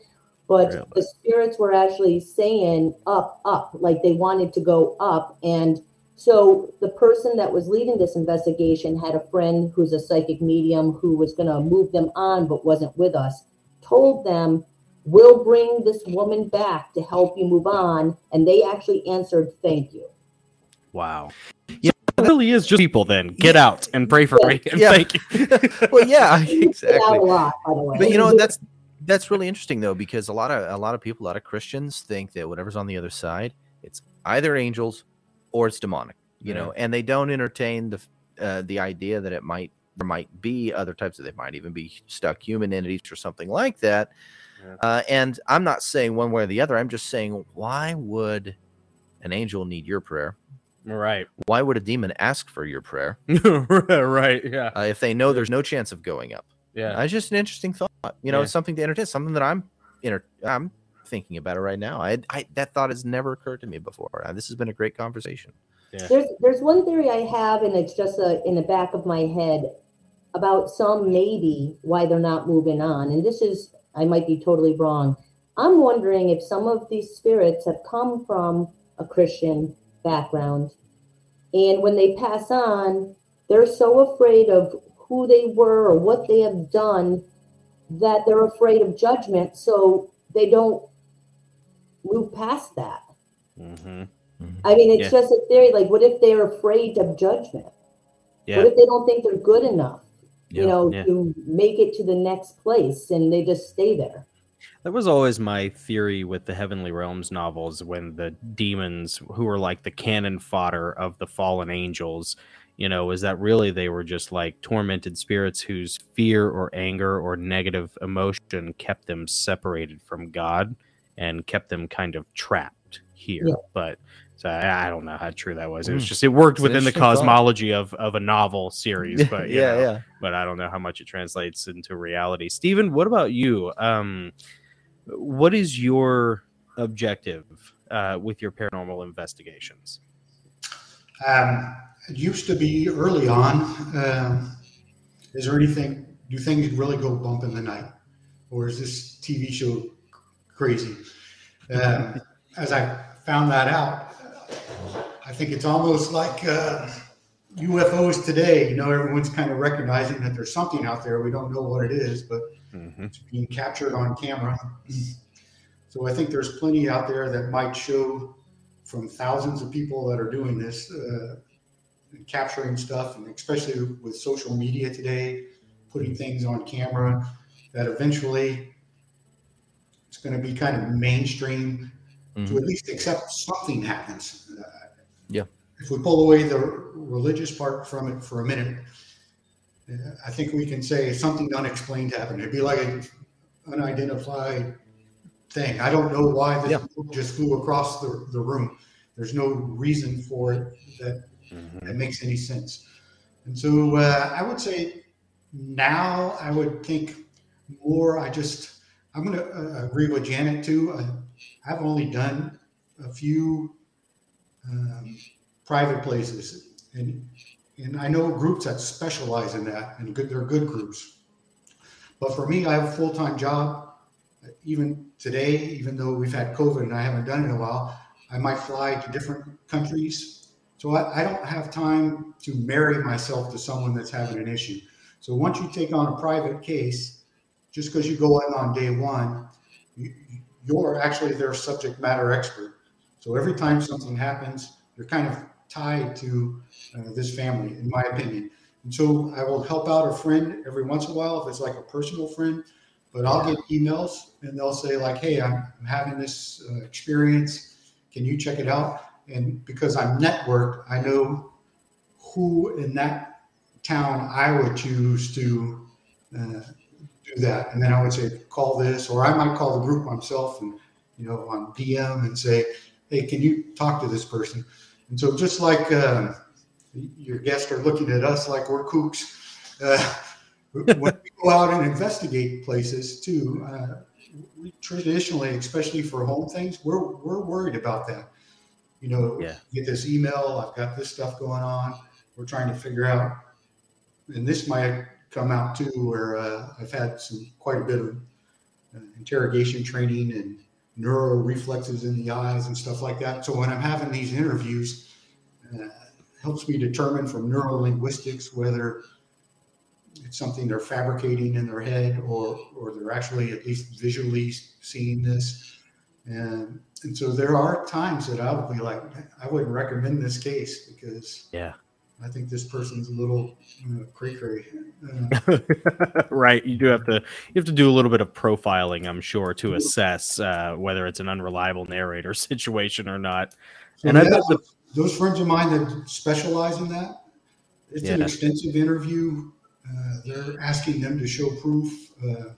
Speaker 2: But
Speaker 4: Really?
Speaker 2: the spirits were actually saying up, up, like they wanted to go up. And so the person that was leading this investigation had a friend who's a psychic medium who was going to move them on but wasn't with us. Told them, "We'll bring this woman back to help you move on," and they actually answered, "Thank you."
Speaker 4: Wow.
Speaker 1: Yeah.
Speaker 4: It really is just people then. Get out and pray for me. And
Speaker 1: Yeah.
Speaker 4: thank you.
Speaker 1: well, yeah, exactly.
Speaker 2: lot, by the way.
Speaker 1: But you know that's that's really interesting though because a lot of a lot of people, a lot of Christians think that whatever's on the other side, it's either angels or it's demonic. You
Speaker 4: Yeah.
Speaker 1: know, and they don't entertain the uh, the idea that it might there might be other types of they might even be stuck human entities or something like that.
Speaker 4: Yeah.
Speaker 1: Uh, and I'm not saying one way or the other. I'm just saying why would an angel need your prayer?
Speaker 4: Right.
Speaker 1: Why would a demon ask for your prayer
Speaker 4: right. Yeah.
Speaker 1: uh, if they know there's no chance of going up?
Speaker 4: Yeah.
Speaker 1: Uh, it's just an interesting thought. You know,
Speaker 4: Yeah.
Speaker 1: it's something to entertain. Something that I'm inter- I'm thinking about it right now. I, I that thought has never occurred to me before. Uh, this has been a great conversation. Yeah.
Speaker 2: There's there's one theory I have, and it's just a, in the back of my head about some maybe why they're not moving on. And this is I might be totally wrong. I'm wondering if some of these spirits have come from a Christian background, and when they pass on, they're so afraid of who they were or what they have done that they're afraid of judgment, so they don't move past that.
Speaker 4: hmm
Speaker 2: I mean, it's
Speaker 4: Yeah.
Speaker 2: just a theory. Like, what if they're afraid of judgment?
Speaker 4: Yeah.
Speaker 2: What if they don't think they're good enough,
Speaker 1: Yeah,
Speaker 2: you know, to make it to the next place and they just stay there?
Speaker 4: That was always my theory with the Heavenly Realms novels when the demons, who were like the cannon fodder of the fallen angels, you know, is that really they were just like tormented spirits whose fear or anger or negative emotion kept them separated from God and kept them kind of trapped here.
Speaker 2: Yeah.
Speaker 4: But so I, I don't know how true that was. It was
Speaker 1: Mm.
Speaker 4: just it worked
Speaker 1: It's
Speaker 4: within the
Speaker 1: interesting thought.
Speaker 4: cosmology of of a novel series. But
Speaker 1: yeah,
Speaker 4: know,
Speaker 1: yeah.
Speaker 4: but I don't know how much it translates into reality. Stephen, what about you? Um, what is your objective uh, with your paranormal investigations?
Speaker 5: Um, it used to be early on. Um, is there anything? Do things really go bump in the night, or is this TV show crazy? Um, as I found that out, I think it's almost like uh, UFOs today. You know, everyone's kind of recognizing that there's something out there. We don't know what it is, but it's being captured on camera. So I think there's plenty out there that might show from thousands of people that are doing this, uh, capturing stuff, and especially with social media today, putting things on camera, that eventually it's going to be kind of mainstream to
Speaker 1: Mhm.
Speaker 5: at least accept something happens. Uh. If we pull away the religious part from it for a minute, I think we can say something unexplained happened. It'd be like an unidentified thing. I don't know why this
Speaker 1: Yeah.
Speaker 5: book just flew across the, the room. There's no reason for it that, that makes any sense. And so uh, I would say now I would think more. I just, I'm going to uh, agree with Janet too. I, I've only done a few um, private places, and and I know groups that specialize in that, and good, they're good groups. But for me, I have a full time job. Even today, even though we've had COVID and I haven't done it in a while, I might fly to different countries. So I, I don't have time to marry myself to someone that's having an issue. So once you take on a private case, just because you go in on day one, you, you're actually their subject matter expert. So every time something happens, you're kind of tied to uh, this family, in my opinion. And so I will help out a friend every once in a while if it's like a personal friend. But I'll get emails and they'll say like, "Hey, I'm, I'm having this uh, experience. Can you check it out?" And because I'm networked, I know who in that town I would choose to uh, do that. And then I would say, "Call this," or I might call the group myself and you know on DM and say, "Hey, can you talk to this person?" And so just like uh, your guests are looking at us like we're kooks. Uh, when we go out and investigate places too, uh, we traditionally, especially for home things, we're we're worried about that. You know,
Speaker 4: Yeah.
Speaker 5: get this email, I've got this stuff going on. We're trying to figure out, and this might come out too, where uh, I've had some quite a bit of uh, interrogation training and neural reflexes in the eyes and stuff like that. So when I'm having these interviews, uh, helps me determine from neurolinguistics whether it's something they're fabricating in their head or or they're actually at least visually seeing this. And and so there are times that I would be like, I wouldn't recommend this case because
Speaker 4: Yeah.
Speaker 5: I think this person's a little uh, cray. Uh,
Speaker 4: right. You do have to you have to do a little bit of profiling, I'm sure, to assess uh, whether it's an unreliable narrator situation or not.
Speaker 5: So
Speaker 4: And I bet the-
Speaker 5: those friends of mine that specialize in that, it's an extensive interview. Uh, they're asking them to show proof. Uh,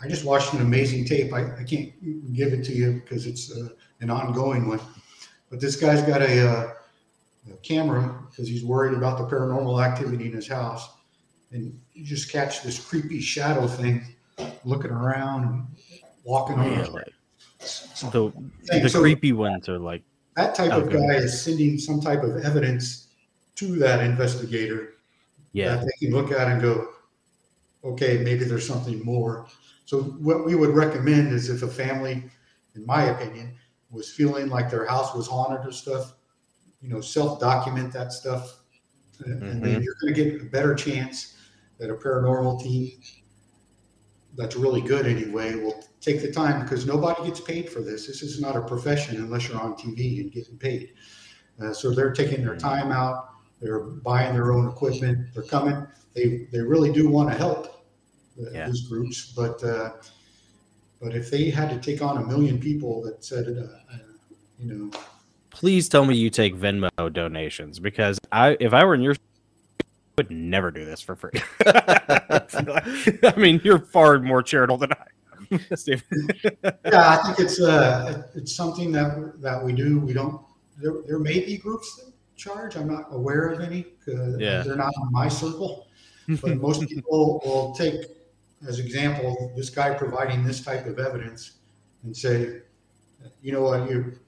Speaker 5: I just watched an amazing tape. I, I can't give it to you because it's uh, an ongoing one. But this guy's got a, uh, a camera because he's worried about the paranormal activity in his house. And you just catch this creepy shadow thing looking around and walking on
Speaker 4: Really? the
Speaker 5: Hey,
Speaker 4: the
Speaker 5: so-
Speaker 4: creepy ones are like
Speaker 5: that type of guy is sending some type of evidence to that investigator
Speaker 4: yeah
Speaker 5: that they can look at and go, okay, maybe there's something more. So what we would recommend is if a family, in my opinion, was feeling like their house was haunted or stuff, you know, self-document that stuff, and and then you're going to get a better chance that a paranormal team that's really good anyway will take the time because nobody gets paid for this. This is not a profession unless you're on TV and getting paid. Uh, so they're taking their time out. They're buying their own equipment. They're coming. They they really do want to help uh,
Speaker 4: Yeah.
Speaker 5: these groups, but uh, but if they had to take on a million people that said, uh, uh, you know,
Speaker 4: please tell me you take Venmo donations because I if I were in your I would never do this for free. I mean, you're far more charitable than I am. Steve.
Speaker 5: yeah, I think it's uh, it's something that that we do. We don't. There, there may be groups that charge. I'm not aware of any. Uh,
Speaker 4: Yeah.
Speaker 5: they're not in my circle. But most people will take as example this guy providing this type of evidence and say, you know what, you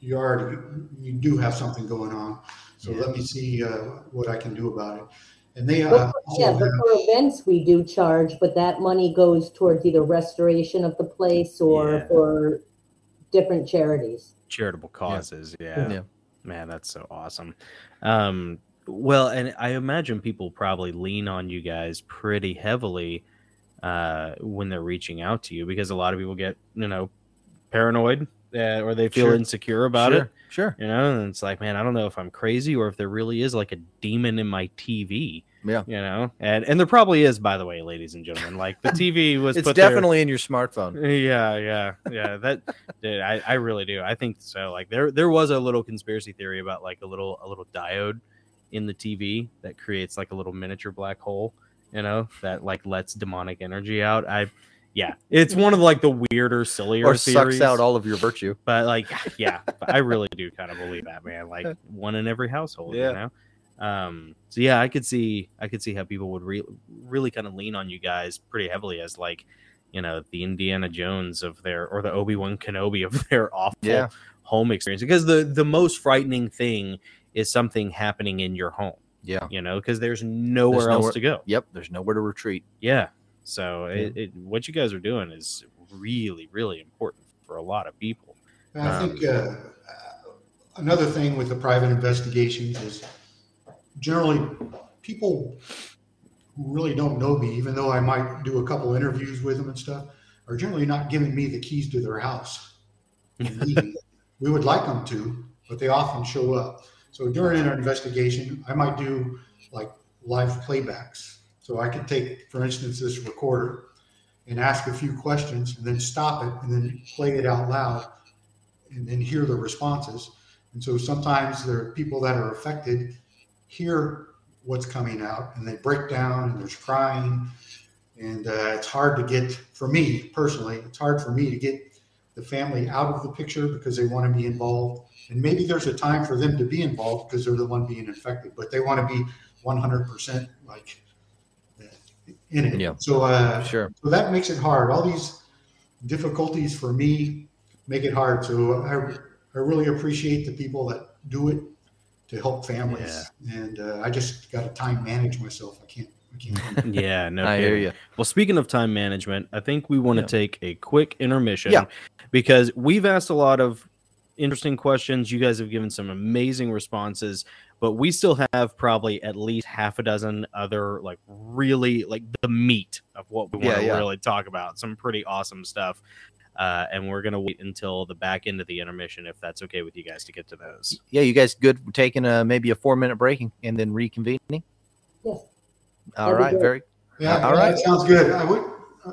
Speaker 5: you already you do have something going on. So
Speaker 4: Yeah.
Speaker 5: let me see uh, what I can do about it. And they uh,
Speaker 2: But- Yeah, but
Speaker 5: have-
Speaker 2: for events, we do charge, but that money goes towards either restoration of the place or
Speaker 4: Yeah.
Speaker 2: for different charities.
Speaker 4: charitable causes. Yeah.
Speaker 1: Yeah.
Speaker 4: Man, that's so awesome. Um, well, and I imagine people probably lean on you guys pretty heavily uh, when they're reaching out to you because a lot of people get, you know, paranoid uh, or they feel
Speaker 1: Sure.
Speaker 4: insecure about
Speaker 1: sure,
Speaker 4: it.
Speaker 1: Sure.
Speaker 4: You know, and it's like, man, I don't know if I'm crazy or if there really is like a demon in my TV.
Speaker 1: Yeah.
Speaker 4: You know, and and there probably is, by the way, ladies and gentlemen. Like the TV was
Speaker 1: It's
Speaker 4: put there-
Speaker 1: definitely in your smartphone.
Speaker 4: yeah, yeah, yeah. That dude, I, I really do. I think so. Like there there was a little conspiracy theory about like a little a little diode in the TV that creates like a little miniature black hole, you know, that like lets demonic energy out. I yeah, it's one of like the weirder, sillier
Speaker 1: Or
Speaker 4: theories.
Speaker 1: sucks out all of your virtue.
Speaker 4: but like yeah, I really do kind of believe that, man. Like one in every household,
Speaker 1: Yeah.
Speaker 4: you know. Um, so yeah, I could see I could see how people would re- really kind of lean on you guys pretty heavily as like, you know, the Indiana Jones of their or the Obi Wan Kenobi of their awful
Speaker 1: Yeah.
Speaker 4: home experience. Because the the most frightening thing is something happening in your home,
Speaker 1: Yeah.
Speaker 4: you know, because there's nowhere else
Speaker 1: nowhere-
Speaker 4: to go.
Speaker 1: Yep. There's nowhere to retreat.
Speaker 4: Yeah. So It, it, what you guys are doing is really, really important for a lot of people.
Speaker 5: I
Speaker 4: Um,
Speaker 5: think uh, another thing with the private investigations is generally people who really don't know me, even though I might do a couple interviews with them and stuff, are generally not giving me the keys to their house. we would like them to, but they often show up. So during an investigation, I might do like live playbacks. So I could take, for instance, this recorder and ask a few questions and then stop it and then play it out loud and then hear the responses. And so sometimes there are people that are affected hear what's coming out and they break down and there's crying. And uh, it's hard to get, for me personally, it's hard for me to get the family out of the picture because they want to be involved. And maybe there's a time for them to be involved because they're the one being infected, but they want to be 100% like in it.
Speaker 1: Yeah.
Speaker 5: So, uh,
Speaker 1: Sure.
Speaker 5: so that makes it hard. All these difficulties for me make it hard. So I, I really appreciate the people that do it to help families. Yeah. And uh, I just got to time manage myself. I can't. I can't.
Speaker 4: Yeah, no.
Speaker 1: I hear you.
Speaker 4: Well, speaking of time management, I think we want to
Speaker 1: Yeah.
Speaker 4: take a quick intermission.
Speaker 1: Yeah.
Speaker 4: Because we've asked a lot of interesting questions. You guys have given some amazing responses, but we still have probably at least half a dozen other, like, really, like, the meat of what we want to
Speaker 1: yeah.
Speaker 4: really talk about. Some pretty awesome stuff. Uh, and we're going to wait until the back end of the intermission, if that's okay with you guys, to get to those.
Speaker 1: Yeah, you guys good for taking a maybe a four minute break and then reconvening?
Speaker 2: Yes.
Speaker 1: All
Speaker 2: That'd
Speaker 1: right, very
Speaker 5: Yeah,
Speaker 1: All
Speaker 5: all
Speaker 1: right.
Speaker 5: right. Sounds good. I would, uh,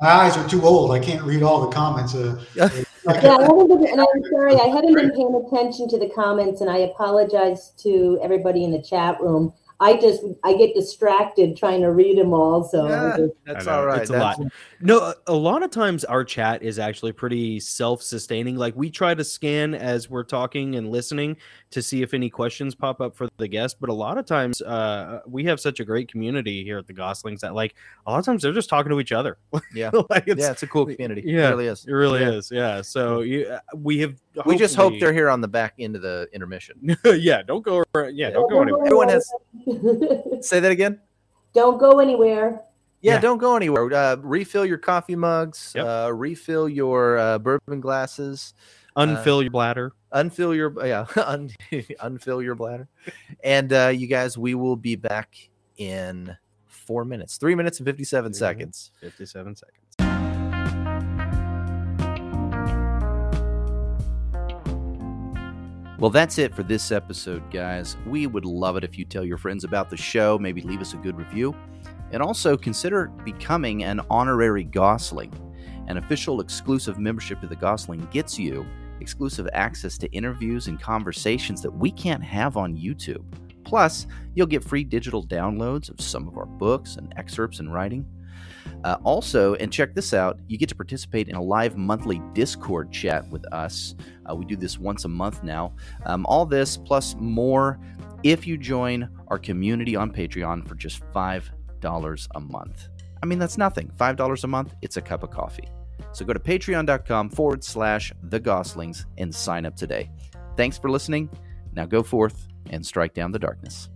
Speaker 5: my eyes are too old. I can't read all the comments. Uh,
Speaker 2: Yeah, I haven't been, and I'm sorry, I hadn't been paying attention to the comments, and I apologize to everybody in the chat room. I just, I get distracted trying to read them all, so.
Speaker 1: Yeah. that's
Speaker 4: I know,
Speaker 1: all right.
Speaker 4: It's a lot. No, a- a lot of times our chat is actually pretty self-sustaining. Like we try to scan as we're talking and listening to see if any questions pop up for the guest, but a lot of times uh, we have such a great community here at the Gosslings that like a lot of times they're just talking to each other.
Speaker 1: Yeah.
Speaker 4: like it's,
Speaker 1: yeah, it's a cool community.
Speaker 4: yeah,
Speaker 1: it really is.
Speaker 4: it really
Speaker 1: Yeah.
Speaker 4: is. Yeah. So you, uh, we have.
Speaker 1: We just hope they're here on the back end of the intermission.
Speaker 4: yeah. Don't go. around- Yeah. Don't go anywhere.
Speaker 1: Everyone has- Say that again.
Speaker 2: Don't go anywhere.
Speaker 1: Yeah,
Speaker 4: Yeah.
Speaker 1: don't go anywhere. Uh, refill your coffee mugs.
Speaker 4: Yep.
Speaker 1: Uh, refill your uh, bourbon glasses.
Speaker 4: Unfill your bladder.
Speaker 1: Unfill your yeah, un- unfill your bladder. And uh, you guys, we will be back in four minutes, three minutes and fifty-seven
Speaker 4: Mhm.
Speaker 1: seconds.
Speaker 4: Fifty-seven seconds.
Speaker 1: Well, that's it for this episode, guys. We would love it if you tell your friends about the show, maybe leave us a good review, and also consider becoming an honorary Gossling. An official exclusive membership to the Gossling gets you exclusive access to interviews and conversations that we can't have on YouTube. Plus, you'll get free digital downloads of some of our books and excerpts and writing. Uh, also, and check this out, you get to participate in a live monthly Discord chat with us. Uh, we do this once a month now. Um, all this plus more if you join our community on Patreon for just $5 a month. I mean, that's nothing. $5 a month, it's a cup of coffee. So go to patreon.com forward slash the Gosslings and sign up today. Thanks for listening. Now go forth and strike down the darkness.